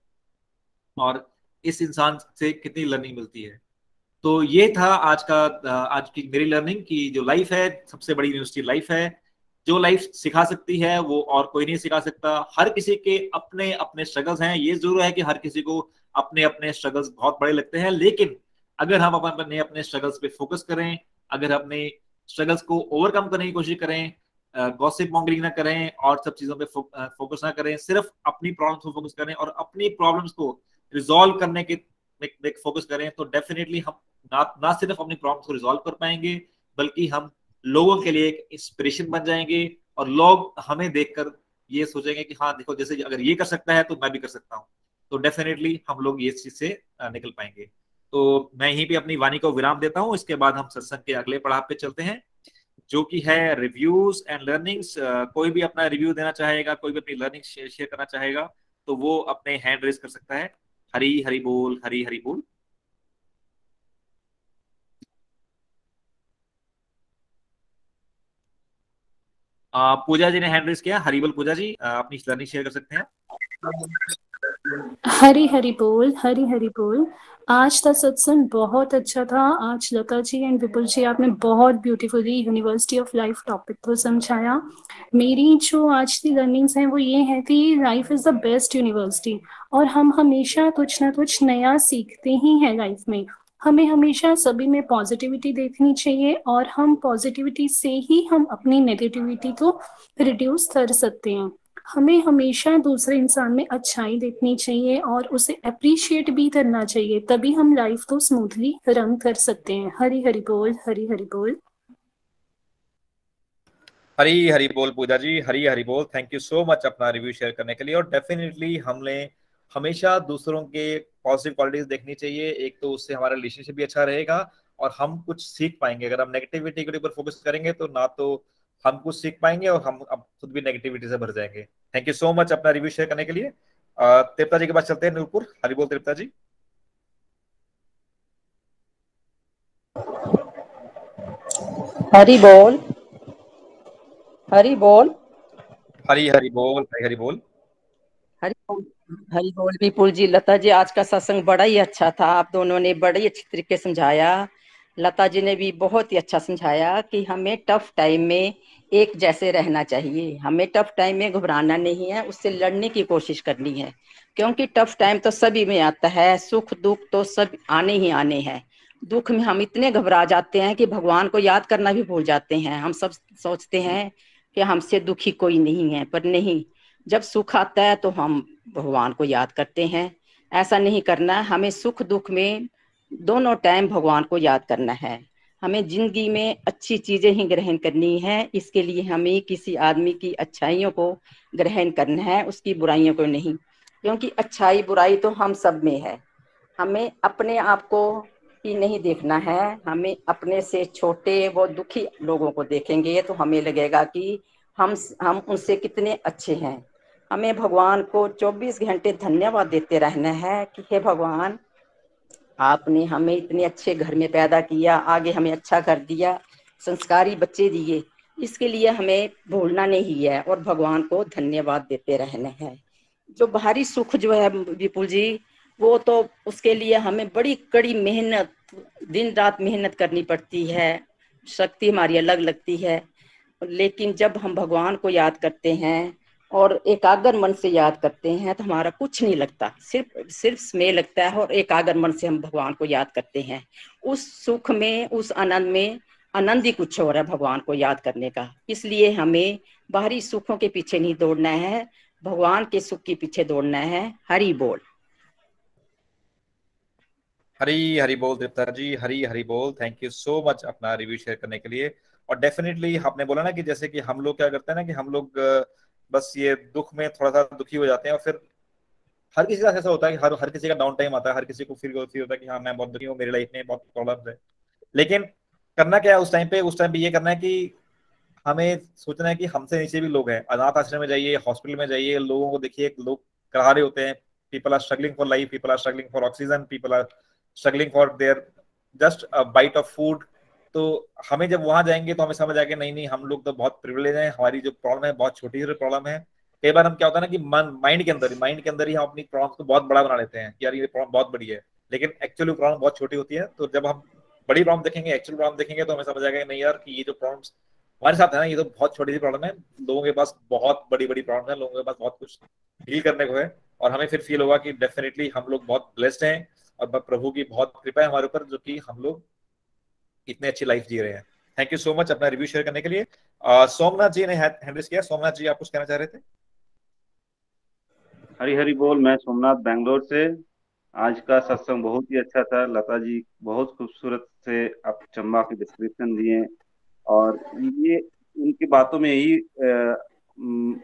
और इस इंसान से कितनी लर्निंग मिलती है। तो ये था आज का, आज की मेरी लर्निंग की जो लाइफ है, सबसे बड़ी यूनिवर्सिटी लाइफ है। जो लाइफ सिखा सकती है, वो और कोई नहीं सिखा सकता। हर किसी के अपने अपने स्ट्रगल्स हैं। ये ज़रूर है कि हर किसी को अपने अपने स्ट्रगल्स बहुत बड़े लगते हैं। लेकिन अगर हम अपने अपने स्ट्रगल्स पे फोकस करें, अगर अपने स्ट्रगल्स को ओवरकम करने की कोशिश करें गॉसिप मॉन्गरिंग ना करें और सब चीज़ों पे फोकस ना करें। सिर्फ़ अपनी प्रॉब्लम्स को फोकस करें और अपनी प्रॉब्लम्स को रिजॉल्व करने के फोकस करें तो डेफिनेटली हम ना ना सिर्फ़ अपनी प्रॉब्लम्स को रिजॉल्व कर पाएँगे, बल्कि हम लोगों के लिए एक इंस्पिरेशन बन जाएँगे और लोग हमें देखकर ये सोचेंगे कि हाँ देखो, जैसे अगर ये कर सकता है तो मैं भी कर सकता हूँ। तो डेफिनेटली हम लोग ये चीज़ से निकल पाएँगे। तो मैं यहीं पे अपनी वाणी को विराम देता हूँ। इसके बाद हम सत्संग के अगले पड़ाव पे चलते हैं। जो कि है रिव्यूज़ एंड लर्निंग्स कोई भी अपना रिव्यू देना चाहेगा, कोई भी अपनी लर्निंग शेयर करना चाहेगा तो वो अपने हैंड रेज कर सकता है। हरी हरी बोल, हरी हरी बोल। पूजा जी ने हैंड रेस किया। हरिबल पूजा जी अपनी लर्निंग शेयर कर सकते हैं। हरी हरी बोल, हरी हरी बोल। आज का सत्संग बहुत अच्छा था। आज लता जी एंड विपुल जी, आपने बहुत beautifully university of life topic को समझाया। मेरी जो आज की लर्निंग्स हैं, वो ये है कि life is the best university और हम हमेशा कुछ ना कुछ नया सीखते ही हैं लाइफ में। हमें हमेशा सभी में पॉजिटिविटी देखनी चाहिए और हम पॉजिटिविटी से ही हम अपनी नेगेटिविटी को रिड्यूस कर सकते हैं। हमें हमेशा दूसरे इंसान में अच्छाई देखनी चाहिए और उसे अप्रिशिएट भी करना चाहिए, तभी हम लाइफ को स्मूथली रन कर सकते हैं। हरी हरी बोल, हरी हरी बोल। हरी हरी बोल पूजा जी, हरी हरी बोल। थैंक यू सो मच अपना रिव्यू शेयर करने के लिए और डेफिनेटली हमने हमेशा दूसरों के पॉजिटिव क्वालिटीज देखनी चाहिए। एक तो उससे हमारा रिलेशनशिप भी अच्छा रहेगा और हम कुछ सीख पाएँगे। अगर हम नेगेटिविटी के ऊपर फोकस करेंगे तो ना तो हम कुछ सीख पाएँगे और हम अब खुद भी नेगेटिविटी से भर जाएँगे। थैंक यू सो मच अपना रिव्यू शेयर करने के लिए। त्रिप्ता जी के पास चलते हैं नूरपुर। हरी बोल त्रिप्ता जी। हरी बोल। हरी बोल। हरी हरी बोल हरी हरी बोल। हरी बोल हरी बोल विपुल जी। लता जी आज का सत्संग बड़ा ही अच्छा था। आप दोनों ने बड़े ही अच्छी तरीके समझाया। लता जी ने भी बहुत ही अच्छा समझाया कि हमें टफ टाइम में एक जैसे रहना चाहिए। हमें टफ टाइम में घबराना नहीं है, उससे लड़ने की कोशिश करनी है। क्योंकि टफ टाइम तो सभी में आता है, सुख दुख तो सब आने ही आने हैं। दुख में हम इतने घबरा जाते हैं कि भगवान को याद करना भी भूल जाते हैं। हम सब सोचते हैं कि हमसे दुखी कोई नहीं है, पर नहीं, जब सुख आता है तो हम भगवान को याद करते हैं। ऐसा नहीं करना, हमें सुख दुख में दोनों टाइम भगवान को याद करना है। हमें ज़िंदगी में अच्छी चीज़ें ही ग्रहण करनी है। इसके लिए हमें किसी आदमी की अच्छाइयों को ग्रहण करना है, उसकी बुराइयों को नहीं। क्योंकि अच्छाई, बुराई तो हम सब में है। हमें अपने आप को ही नहीं देखना है। हमें अपने से छोटे वो दुखी लोगों को देखेंगे तो हमें लगेगा कि हम हम उनसे कितने अच्छे हैं। हमें भगवान को 24 घंटे धन्यवाद देते रहना है कि हे भगवान आपने हमें इतने अच्छे घर में पैदा किया, आगे हमें अच्छा कर दिया, संस्कारी बच्चे दिए, इसके लिए हमें भूलना नहीं है और भगवान को धन्यवाद देते रहना है। जो बाहरी सुख जो है विपुल जी, वो तो उसके लिए हमें बड़ी कड़ी मेहनत, दिन रात मेहनत करनी पड़ती है, शक्ति हमारी अलग लगती है। लेकिन जब हम भगवान को याद करते हैं और एकाग्र मन से याद करते हैं तो हमारा कुछ नहीं लगता। सिर्फ़ सिर्फ़ स्मेह लगता है और एकाग्र मन से हम भगवान को याद करते हैं। उस सुख में, उस आनंद में आनंद ही कुछ हो रहा है भगवान को याद करने का। इसलिए हमें बाहरी सुखों के पीछे नहीं दौड़ना है, भगवान के सुख के पीछे दौड़ना है। हरी बोल। हरी हरी बोल दीप्ता जी, हरी हरी बोल। थैंक यू सो मच अपना रिव्यू शेयर करने के लिए। और डेफिनेटली आपने बोला ना कि जैसे कि हम लोग क्या करते हैं ना कि हम लोग बस ये दुख में थोड़ा सा दुखी हो जाते हैं और फिर हर किसी का ऐसा होता है कि हर हर किसी का डाउन टाइम आता है, हर किसी को फिर होता है कि हाँ मैं बहुत दुखी हूँ, मेरी लाइफ में बहुत प्रॉब्लम है। लेकिन करना क्या है उस टाइम पे? उस टाइम पे ये करना है कि हमें सोचना है कि हमसे नीचे भी लोग हैं। अनाथ आश्रम में जाइए हॉस्पिटल में जाइए, लोगों को देखिए, लोग करा रहे होते हैं। People are struggling for life people are struggling for oxygen people are struggling for their just a bite of food तो हमें जब वहाँ जाएँगे तो हमें समझ आएगा नहीं नहीं, हम लोग तो बहुत प्रिविलेज हैं, हमारी जो प्रॉब्लम है, बहुत छोटी सी प्रॉब्लम है। कई बार हम क्या होता है ना कि मन माइंड के अंदर माइंड के अंदर ही हम अपनी प्रॉब्लम को बहुत बड़ा बना लेते हैं यार ये प्रॉब्लम बहुत बड़ी है। लेकिन एक्चुअली प्रॉब्लम बहुत छोटी होती है तो जब हम बड़ी प्रॉब्लम देखेंगे एक्चुअल प्रॉब्लम देखेंगे तो हमें समझ आएगा नहीं यार कि ये जो प्रॉब्लम हमारे साथ है ना, ये तो बहुत छोटी सी प्रॉब्लम है। लोगों के पास बहुत बड़ी बड़ी प्रॉब्लम है, लोगों के पास बहुत कुछ डील करने को है और हमें फिर फील होगा कि डेफिनेटली हम लोग बहुत ब्लेस्ड हैं और प्रभु की बहुत कृपा है हमारे ऊपर, जो कि हम लोग इतनी अच्छी लाइफ जी रहे हैं। थैंक यू सो मच अपना रिव्यू शेयर करने के लिए। सोमनाथ जी ने हैंडल किया। सोमनाथ जी, आप कुछ कहना चाह रहे थे? हरी हरी बोल, मैं सोमनाथ, बैंगलोर से। आज का सत्संग बहुत ही अच्छा था। लता जी, बहुत खूबसूरत से आप चंबा की डिस्क्रिप्शन दिए। और ये, उनकी बातों में यही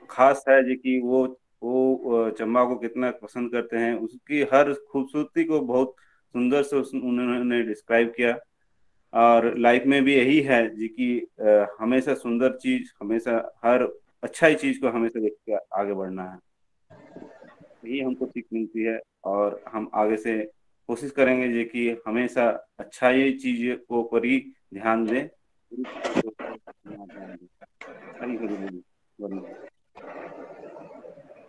खास है जी कि वो वो चंबा को कितना पसंद करते हैं। उसकी हर खूबसूरती को बहुत सुंदर से उन्होंने डिस्क्राइब किया। और लाइफ में भी यही है जी कि हमेशा सुंदर चीज़, हमेशा हर अच्छा ही चीज़ को हमेशा देख के आगे बढ़ना है। यही हमको सीख मिलती है और हम आगे से कोशिश करेंगे जी कि हमेशा अच्छा ही चीज़ को पर ही ध्यान दें।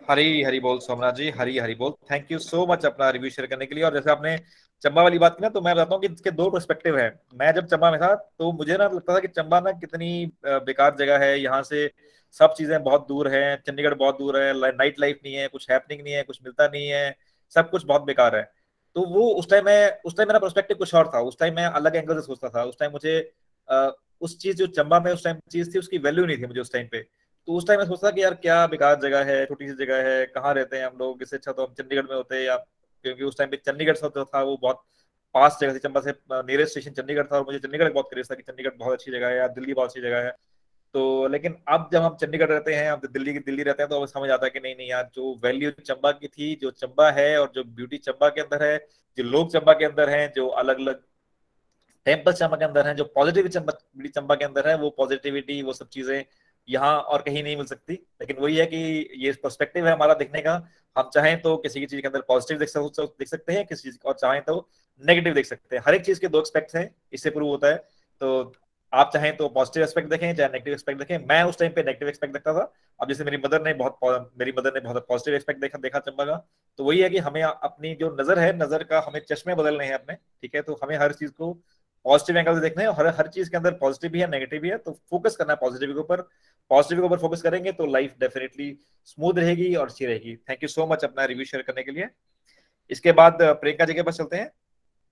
हरी हरी बोल सोमनाथ जी, हरी हरी बोल। थैंक यू सो मच अपना रिव्यू शेयर करने के लिए। और जैसे आपने चंबा वाली बात की ना तो मैं बताता हूँ कि इसके दो परस्पेक्टिव है। मैं जब चंबा में था तो मुझे ना लगता था कि चंबा ना कितनी बेकार जगह है। यहाँ से सब चीज़ें बहुत दूर है। चंडीगढ़ बहुत दूर है। नाइट लाइफ नहीं है, कुछ हैपनिंग नहीं है, कुछ मिलता नहीं है। सब कुछ बहुत बेकार है। तो वो उस टाइम में, उस टाइम मेरा परस्पेक्टिव कुछ और था। उस टाइम मैं अलग एंगल से सोचता था। उस टाइम मुझे उस चीज़ जो चंबा में उस टाइम चीज़ थी, उसकी वैल्यू नहीं थी मुझे उस टाइम पे। तो उस टाइम मैं सोचता कि यार क्या बेकार जगह है, छोटी सी जगह है, कहाँ रहते हैं हम लोग? इससे अच्छा तो हम चंडीगढ़ में होते या क्योंकि उस टाइम पे चंडीगढ़ से था, वो बहुत पास जगह थी, चंबा से नियरेस्ट स्टेशन चंडीगढ़ था और मुझे चंडीगढ़ बहुत क्रेज था कि चंडीगढ़ बहुत अच्छी जगह है, या दिल्ली बहुत अच्छी जगह है। तो लेकिन अब जब हम चंडीगढ़ रहते हैं, अब दिल्ली की दिल्ली रहते हैं तो हमें समझ आता है कि नहीं नहीं यार, जो वैल्यू चंबा की थी, जो चंबा है और जो ब्यूटी चंबा के अंदर है, जो लोग चंबा के अंदर हैं, जो अलग अलग टेंपल चंबा के अंदर है, जो पॉजिटिव चंबा चंबा के अंदर है, वो पॉजिटिविटी वो सब चीज़ें यहाँ और कहीं नहीं मिल सकती। लेकिन वही है कि ये पर्सपेक्टिव है हमारा देखने का। हम चाहें तो किसी की चीज़ के अंदर पॉजिटिव देख सकते हैं, किसी चीज़ और चाहें तो नेगेटिव देख सकते हैं। हर एक चीज़ के दो एक्सपेक्ट हैं, इससे प्रूव होता है। तो आप चाहें तो पॉजिटिव एक्सपेक्ट देखें, चाहे नेगेटिव एक्सपेक्ट देखें। मैं उस टाइम पे नेगेटिव एक्सपेक्ट देखता था। अब जैसे मेरी मदर ने बहुत मेरी मदर ने बहुत पॉजिटिव एक्सपेक्ट देखा देखा चंबा का। तो वही है कि हमें अपनी जो नज़र है, नज़र का हमें चश्मे बदलने हैं अपने, ठीक है? तो हमें हर चीज़ को पॉजिटिव एंगल से देखना है हर हर चीज़ के अंदर पॉजिटिव भी है, नेगेटिव भी है तो फोकस करना है पॉजिटिव के ऊपर। पॉजिटिव के ऊपर फोकस करेंगे तो लाइफ डेफिनेटली स्मूथ रहेगी और अच्छी रहेगी। थैंक यू सो मच अपना रिव्यू शेयर करने के लिए। इसके बाद प्रियंका जी के पास चलते हैं।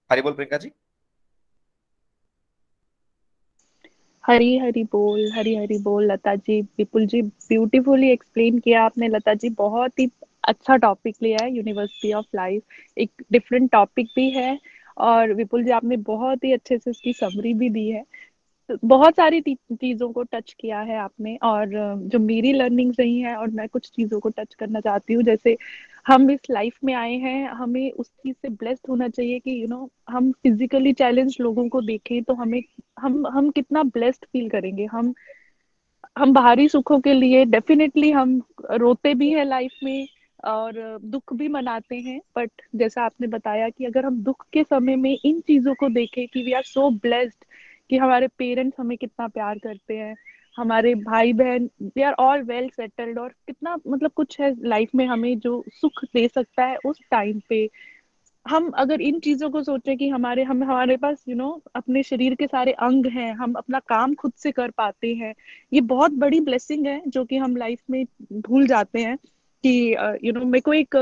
हरी बोल प्रियंका जी। हरी हरी बोल, हरी हरी बोल, लता जी, विपुल जी ब्यूटीफुली एक्सप्लेन किया आपने। लता जी, बहुत ही अच्छा टॉपिक लिया है यूनिवर्सिटी ऑफ़ लाइफ एक डिफरेंट टॉपिक भी है। और विपुल जी आपने बहुत ही अच्छे से इसकी समरी भी दी है। बहुत सारी चीज़ों को टच किया है आपने और जो मेरी लर्निंग रही है और मैं कुछ चीज़ों को टच करना चाहती हूँ जैसे हम इस लाइफ में आए हैं हमें उस चीज़ से ब्लेस्ड होना चाहिए कि यू you नो know, हम फिजिकली चैलेंज लोगों को देखें तो हमें हम हम कितना ब्लेस्ड फील करेंगे। हम हम बाहरी सुखों के लिए डेफिनेटली हम रोते भी हैं लाइफ में और दुख भी मनाते हैं बट जैसा आपने बताया कि अगर हम दुख के समय में इन चीज़ों को देखें कि वी आर सो ब्लेस्ड कि हमारे पेरेंट्स हमें कितना प्यार करते हैं हमारे भाई बहन they are all well settled और कितना मतलब कुछ है लाइफ में हमें जो सुख दे सकता है उस टाइम पे। हम अगर इन चीज़ों को सोचें कि हमारे हम हमारे पास यू you नो know, अपने शरीर के सारे अंग हैं हम अपना काम खुद से कर पाते हैं ये बहुत बड़ी ब्लेसिंग है जो कि हम लाइफ में भूल जाते हैं। कि यू नो मेरे को एक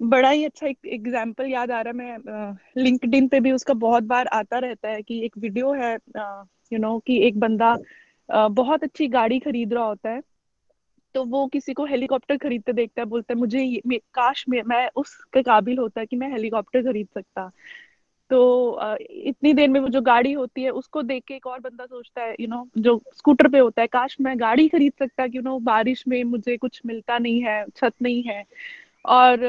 बड़ा ही अच्छा एक एग्ज़ाम्पल याद आ रहा है, मैं लिंकडिन पे भी उसका बहुत बार आता रहता है कि एक वीडियो है यू नो कि एक बंदा बहुत अच्छी गाड़ी खरीद रहा होता है तो वो किसी को हेलीकॉप्टर खरीदते देखता है, बोलता है, मुझे ये काश में, मैं उसके काबिल होता कि मैं हेलीकॉप्टर खरीद सकता। तो इतनी देर में वो जो गाड़ी होती है उसको देख के एक और बंदा सोचता है यू you नो know, जो स्कूटर पे होता है काश मैं गाड़ी खरीद सकता यू नो बारिश में मुझे कुछ मिलता नहीं है छत नहीं है। और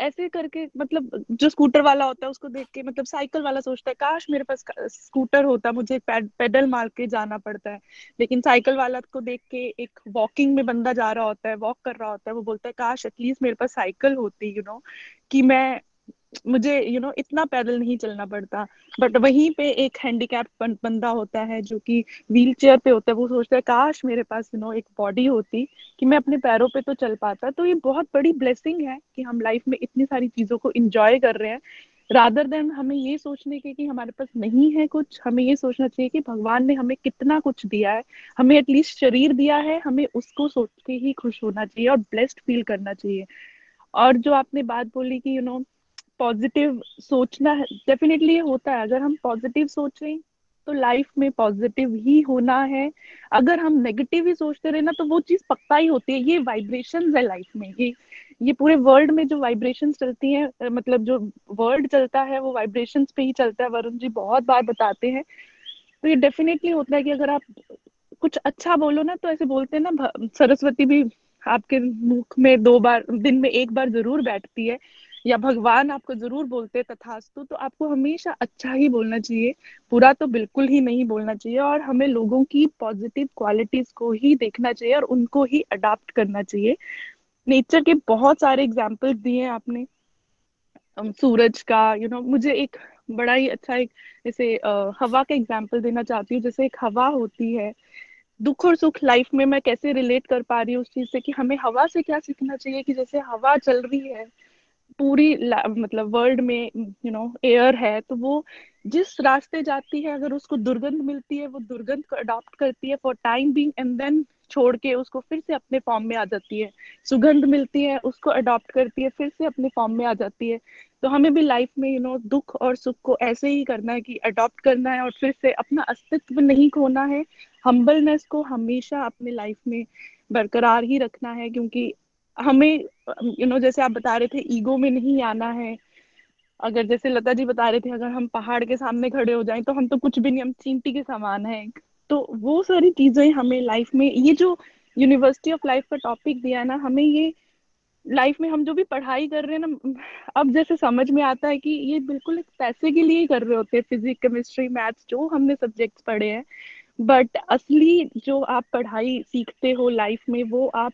ऐसे करके मतलब जो स्कूटर वाला होता है उसको देख के मतलब साइकिल वाला सोचता है काश मेरे पास स्कूटर होता मुझे पेडल मार के जाना पड़ता है। लेकिन साइकिल वाला को देख के एक वॉकिंग में बंदा जा रहा होता है वॉक कर रहा होता है वो बोलता है काश एटलीस्ट मेरे पास साइकिल होती यू you नो know, कि मैं मुझे यू you नो know, इतना पैदल नहीं चलना पड़ता। बट वहीं पे एक हैंडीकैप बंदा होता है जो कि व्हील चेयर पे होता है वो सोचता है काश मेरे पास यू you नो know, एक बॉडी होती कि मैं अपने पैरों पे तो चल पाता। तो ये बहुत बड़ी ब्लेसिंग है कि हम लाइफ में इतनी सारी चीज़ों को इंजॉय कर रहे हैं। रादर देन हमें ये सोचने के कि हमारे पास नहीं है कुछ हमें ये सोचना चाहिए कि भगवान ने हमें कितना कुछ दिया है। हमें एटलीस्ट शरीर दिया है हमें उसको सोच के ही खुश होना चाहिए और ब्लेस्ड फील करना चाहिए। और जो आपने बात बोली कि you you know know, positive सोचना डेफिनेटली ये होता है। अगर हम पॉजिटिव सोच तो लाइफ में पॉजिटिव ही होना है। अगर हम नेगेटिव ही सोचते रहे ना तो वो चीज़ पक्का ही होती है। ये वाइब्रेशन है लाइफ में। ये ये पूरे वर्ल्ड में जो वाइब्रेशन चलती हैं मतलब जो वर्ल्ड चलता है, वो वाइब्रेशन पे ही चलता है। वरुण जी बहुत बार बताते हैं। तो ये डेफिनेटली होता है कि अगर आप कुछ अच्छा बोलो ना तो ऐसे बोलते हैं ना सरस्वती भी आपके मुख में दो बार, दिन में एक बार ज़रूर बैठती है। या भगवान आपको ज़रूर बोलते तथास्तु तो आपको हमेशा अच्छा ही बोलना चाहिए। बुरा तो बिल्कुल ही नहीं बोलना चाहिए और हमें लोगों की पॉजिटिव क्वालिटीज को ही देखना चाहिए और उनको ही अडाप्ट करना चाहिए। नेचर के बहुत सारे एग्ज़ाम्पल दिए हैं आपने। सूरज का यू you नो know, मुझे एक बड़ा ही अच्छा एक जैसे हवा का एग्ज़ाम्पल देना चाहती हूँ। जैसे एक हवा होती है दुख और सुख लाइफ में मैं कैसे रिलेट कर पा रही हूँ उस चीज़ से कि हमें हवा से क्या सीखना चाहिए कि जैसे हवा चल रही है पूरी मतलब वर्ल्ड में यू नो एयर है तो वो जिस रास्ते जाती है, अगर उसको दुर्गंध मिलती है, वो दुर्गंध को अडॉप्ट करती है for time being and then छोड़ के उसको फिर से अपने फॉर्म में आ जाती है। सुगंध मिलती है, उसको अडॉप्ट करती है, फिर से अपने फॉर्म में आ जाती है। तो हमें भी लाइफ में यू नो दुख और सुख को ऐसे ही करना है कि अडॉप्ट करना है और फिर से अपना अस्तित्व नहीं खोना है। हम्बलनेस को हमेशा अपने लाइफ में बरकरार ही रखना है, क्योंकि हमें यू नो जैसे आप बता रहे थे ईगो में नहीं आना है। अगर जैसे लता जी बता रहे थे, अगर हम पहाड़ के सामने खड़े हो जाएँ तो हम तो कुछ भी नहीं, हम चींटी के समान है। तो वो सारी चीज़ें हमें लाइफ में, ये जो यूनिवर्सिटी ऑफ़ लाइफ का टॉपिक दिया ना, हमें ये लाइफ में हम जो भी पढ़ाई कर रहे हैं ना, अब जैसे समझ में आता है कि ये बिल्कुल एक पैसे के लिए ही कर रहे होते हैं फिजिक्स केमिस्ट्री मैथ्स जो हमने सब्जेक्ट्स पढ़े हैं। बट असली जो आप पढ़ाई सीखते हो लाइफ में, वो आप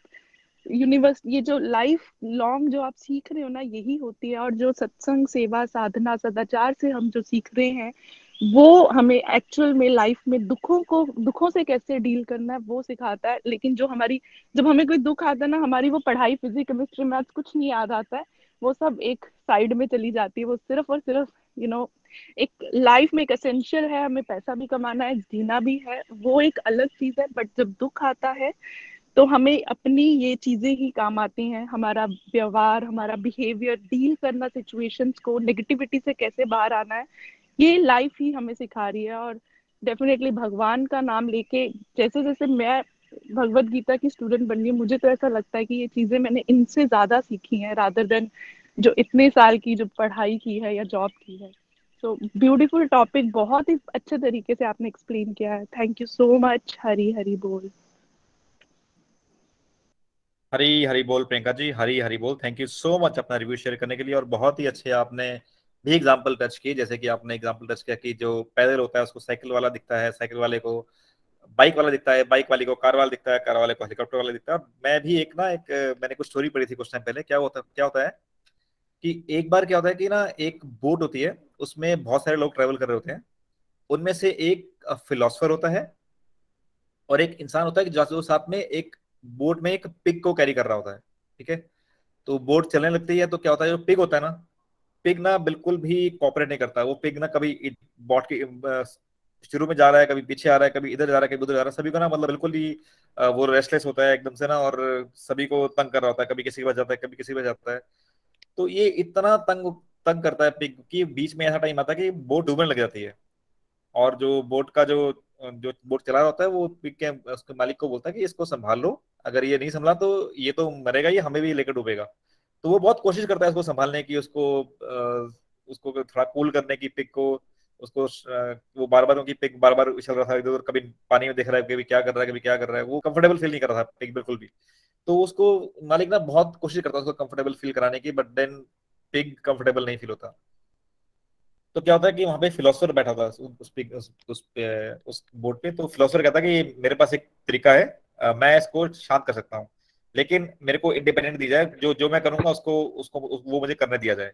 यूनिवर्स ये जो लाइफ लॉन्ग जो आप सीख रहे हो ना यही होती है। और जो सत्संग सेवा साधना सदाचार से हम जो सीख रहे हैं वो हमें एक्चुअल में लाइफ में दुखों को दुखों से कैसे डील करना है वो सिखाता है। लेकिन जो हमारी जब हमें कोई दुख आता है ना हमारी वो पढ़ाई फिजिक्स केमिस्ट्री मैथ्स कुछ नहीं याद आता है वो सब एक साइड में चली जाती है। वो सिर्फ़ और सिर्फ़ यू you नो know, एक लाइफ में एक असेंशियल है हमें पैसा भी कमाना है जीना भी है वो एक अलग चीज़ है। बट जब दुख आता है तो हमें अपनी ये चीज़ें ही काम आती हैं, हमारा व्यवहार, हमारा बिहेवियर डील करना सिचुएशंस को नेगेटिविटी से कैसे बाहर आना है, ये लाइफ ही हमें सिखा रही है और डेफिनेटली भगवान का नाम लेके जैसे जैसे मैं भगवत गीता की स्टूडेंट बन गई मुझे तो ऐसा लगता है कि ये चीज़ें मैंने इनसे ज़्यादा सीखी हैं रादर देन जो इतने साल की जो पढ़ाई की है या जॉब की है। सो ब्यूटीफुल टॉपिक बहुत ही अच्छे तरीके से आपने एक्सप्लेन किया है। Thank you so much Hari Hari बोल। हरी हरी बोल प्रियंका जी, हरी हरी बोल। थैंक यू सो मच अपना रिव्यू शेयर करने के लिए और बहुत ही अच्छे आपने भी एग्ज़ाम्पल टच किए, जैसे कि आपने एग्ज़ाम्पल टच किया कि जो पैदल होता है उसको साइकिल वाला दिखता है साइकिल वाले को बाइक वाला दिखता है बाइक वाले को कार वाला दिखता है कार वाले को हेलीकॉप्टर वाला दिखता है। मैं भी एक ना एक, मैंने कुछ स्टोरी पढ़ी थी कुछ टाइम पहले, क्या होता क्या होता है कि एक बार क्या होता है कि ना एक बोट होती है, उसमें बहुत सारे लोग ट्रेवल कर रहे होते हैं। उनमें से एक फिलोसफर होता है और एक इंसान होता है जो साथ में एक बोट में एक पिग को कैरी कर रहा होता है, ठीक है? तो बोट चलने लगती है तो क्या होता है, जो पिग होता है ना पिग ना बिल्कुल भी कॉपरेट नहीं करता, वो पिग ना कभी बोट के शुरू में जा रहा है, कभी पीछे आ रहा है, कभी इधर जा रहा है, कभी उधर जा रहा है, सभी को ना मतलब बिल्कुल ही वो रेस्टलेस होता है एकदम से ना और सभी को तंग कर रहा होता है, कभी किसी के पास जाता है, कभी किसी के पास जाता है। तो ये इतना तंग तंग करता है पिग की बीच में ऐसा टाइम आता है कि बोट डूबने लग जाती है। और जो बोट का जो जो बोट चला रहा होता है, वो पिग के, उसके मालिक को बोलता है कि इसको संभाल लो अगर ये नहीं संभला तो ये तो मरेगा ये हमें भी लेकर डूबेगा। तो वो बहुत कोशिश करता है उसको संभालने की उसको उसको थोड़ा कूल करने की पिक को उसको वो बार बार उनकी पिक बार बार उछल रहा था इधर उधर कभी पानी में देख रहा है कभी क्या कर रहा है कभी क्या कर रहा है वो कंफर्टेबल फील नहीं कर रहा था पिक बिल्कुल भी। तो उसको मालिक ना बहुत कोशिश करता उसको कंफर्टेबल फील कराने की बट देन पिग कंफर्टेबल नहीं फील होता। तो क्या होता है कि वहाँ पे फिलोसफर बैठा था उस उस, उस, उस, उस बोर्ड पे तो फिलोसफर कहता है कि मेरे पास एक तरीका है मैं इसको शांत कर सकता हूँ। लेकिन मेरे को इंडिपेंडेंट दी जाए, जो जो मैं करूँगा उसको उसको वो मुझे करने दिया जाए।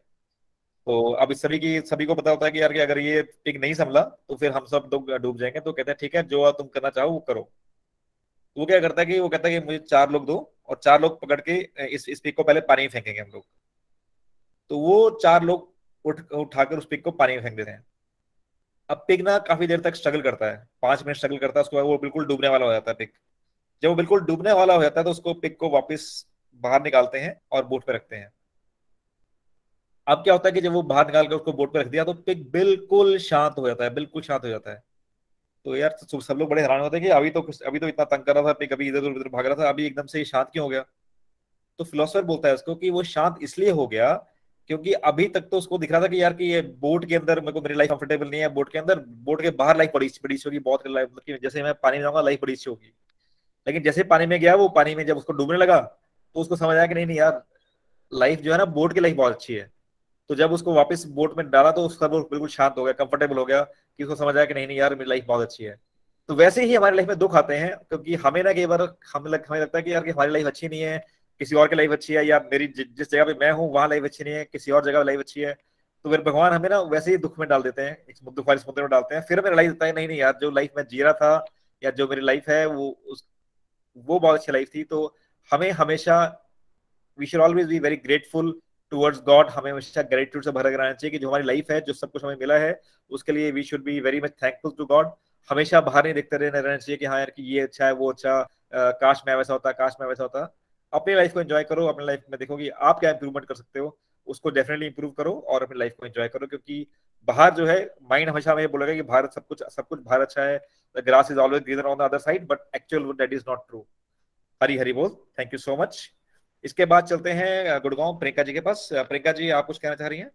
तो अब इस सभी की, सभी को पता होता है कि यार कि अगर ये पिग नहीं संभला तो फिर हम सब लोग डूब जाएँगे। तो कहते हैं, ठीक है, जो तुम करना चाहो वो करो। तो वो क्या करता है कि, वो कहता है कि मुझे चार लोग दो और चार लोग पकड़ के इस इस पिग को पहले पानी में फेंकेंगे हम लोग। तो वो चार लोग उठ, उठाकर उस पिक को पानी में फेंक देते हैं। अब पिक ना काफ़ी देर तक स्ट्रगल करता है। पाँच मिनट स्ट्रगल करता है, उसके बाद वो बिल्कुल डूबने वाला हो जाता है पिग जब वो बिल्कुल डूबने वाला हो जाता है तो उसको पिक को वापस बाहर निकालते हैं और बोट पे रखते हैं। अब क्या होता है कि जब वो बाहर निकाल कर उसको बोट पे रख दिया तो पिक बिल्कुल शांत हो जाता है, बिल्कुल शांत हो जाता है। तो यार, सब लोग बड़े हैरान होते हैं कि अभी तो अभी तो इतना तंग कर रहा था पिग अभी इधर उधर भाग रहा था, अभी एकदम से शांत क्यों हो गया? तो फिलोसफर बोलता है उसको कि वो शांत इसलिए हो गया क्योंकि अभी तक तो उसको दिख रहा था कि यार कि ये बोट के अंदर, मेरे को, मेरी लाइफ कंफर्टेबल नहीं है, बोट के अंदर, बोट के बाहर लाइफ बड़ी बड़ी होगी, बहुत मतलब जैसे मैं पानी में जाऊँगा लाइफ बड़ी होगी। लेकिन जैसे पानी में गया वो पानी में जब उसको डूबने लगा तो उसको समझ आया कि नहीं नहीं यार लाइफ जो है ना बोट की लाइफ बहुत अच्छी है। तो जब उसको वापस बोट में डाला तो उसका वो बिल्कुल शांत हो गया कंफर्टेबल हो गया कि उसको समझ आया कि नहीं नहीं यार मेरी लाइफ बहुत अच्छी है। तो वैसे ही हमारी लाइफ में दुख आते हैं क्योंकि हमें ना कई बार हमें लग, हमें लगता है कि यार कि हमारी लाइफ अच्छी नहीं है किसी और की लाइफ अच्छी है या मेरी जिस जगह पे मैं हूँ वहाँ लाइफ अच्छी नहीं है किसी और जगह लाइफ अच्छी है। तो फिर भगवान हमें ना वैसे ही दुख में डाल देते हैं इस दुख वाले समुद्र में डालते हैं। फिर हमें रिलाइज होता है नहीं नहीं यार जो लाइफ में जी रहा था या जो मेरी लाइफ है वो वो बहुत अच्छी लाइफ थी। तो हमें हमेशा we should always be very grateful towards God हमें हमेशा ग्रेटिट्यूड से भरा रहना चाहिए कि जो हमारी लाइफ है, जो सब कुछ हमें मिला है, उसके लिए we should be very much thankful to God हमेशा बाहर नहीं देखते रहना रहना चाहिए कि हाँ यार, कि ये अच्छा है, वो अच्छा काश मैं वैसा होता, काश मैं वैसा होता। अपनी लाइफ को एंजॉय करो, अपनी लाइफ में देखो कि आप क्या इंप्रूवमेंट कर सकते हो, उसको डेफिनेटली इंप्रूव करो और अपनी लाइफ को एंजॉय करो, क्योंकि बाहर जो है माइंड हमेशा हमें बोलेगा कि भारत सब कुछ सब कुछ बाहर अच्छा है the grass is always greener on the other side but actual that is not true Hari Hari बोल थैंक यू सो मच इसके बाद चलते हैं गुड़गांव प्रियंका जी के पास. प्रियंका जी आप कुछ कहना चाह रही हैं?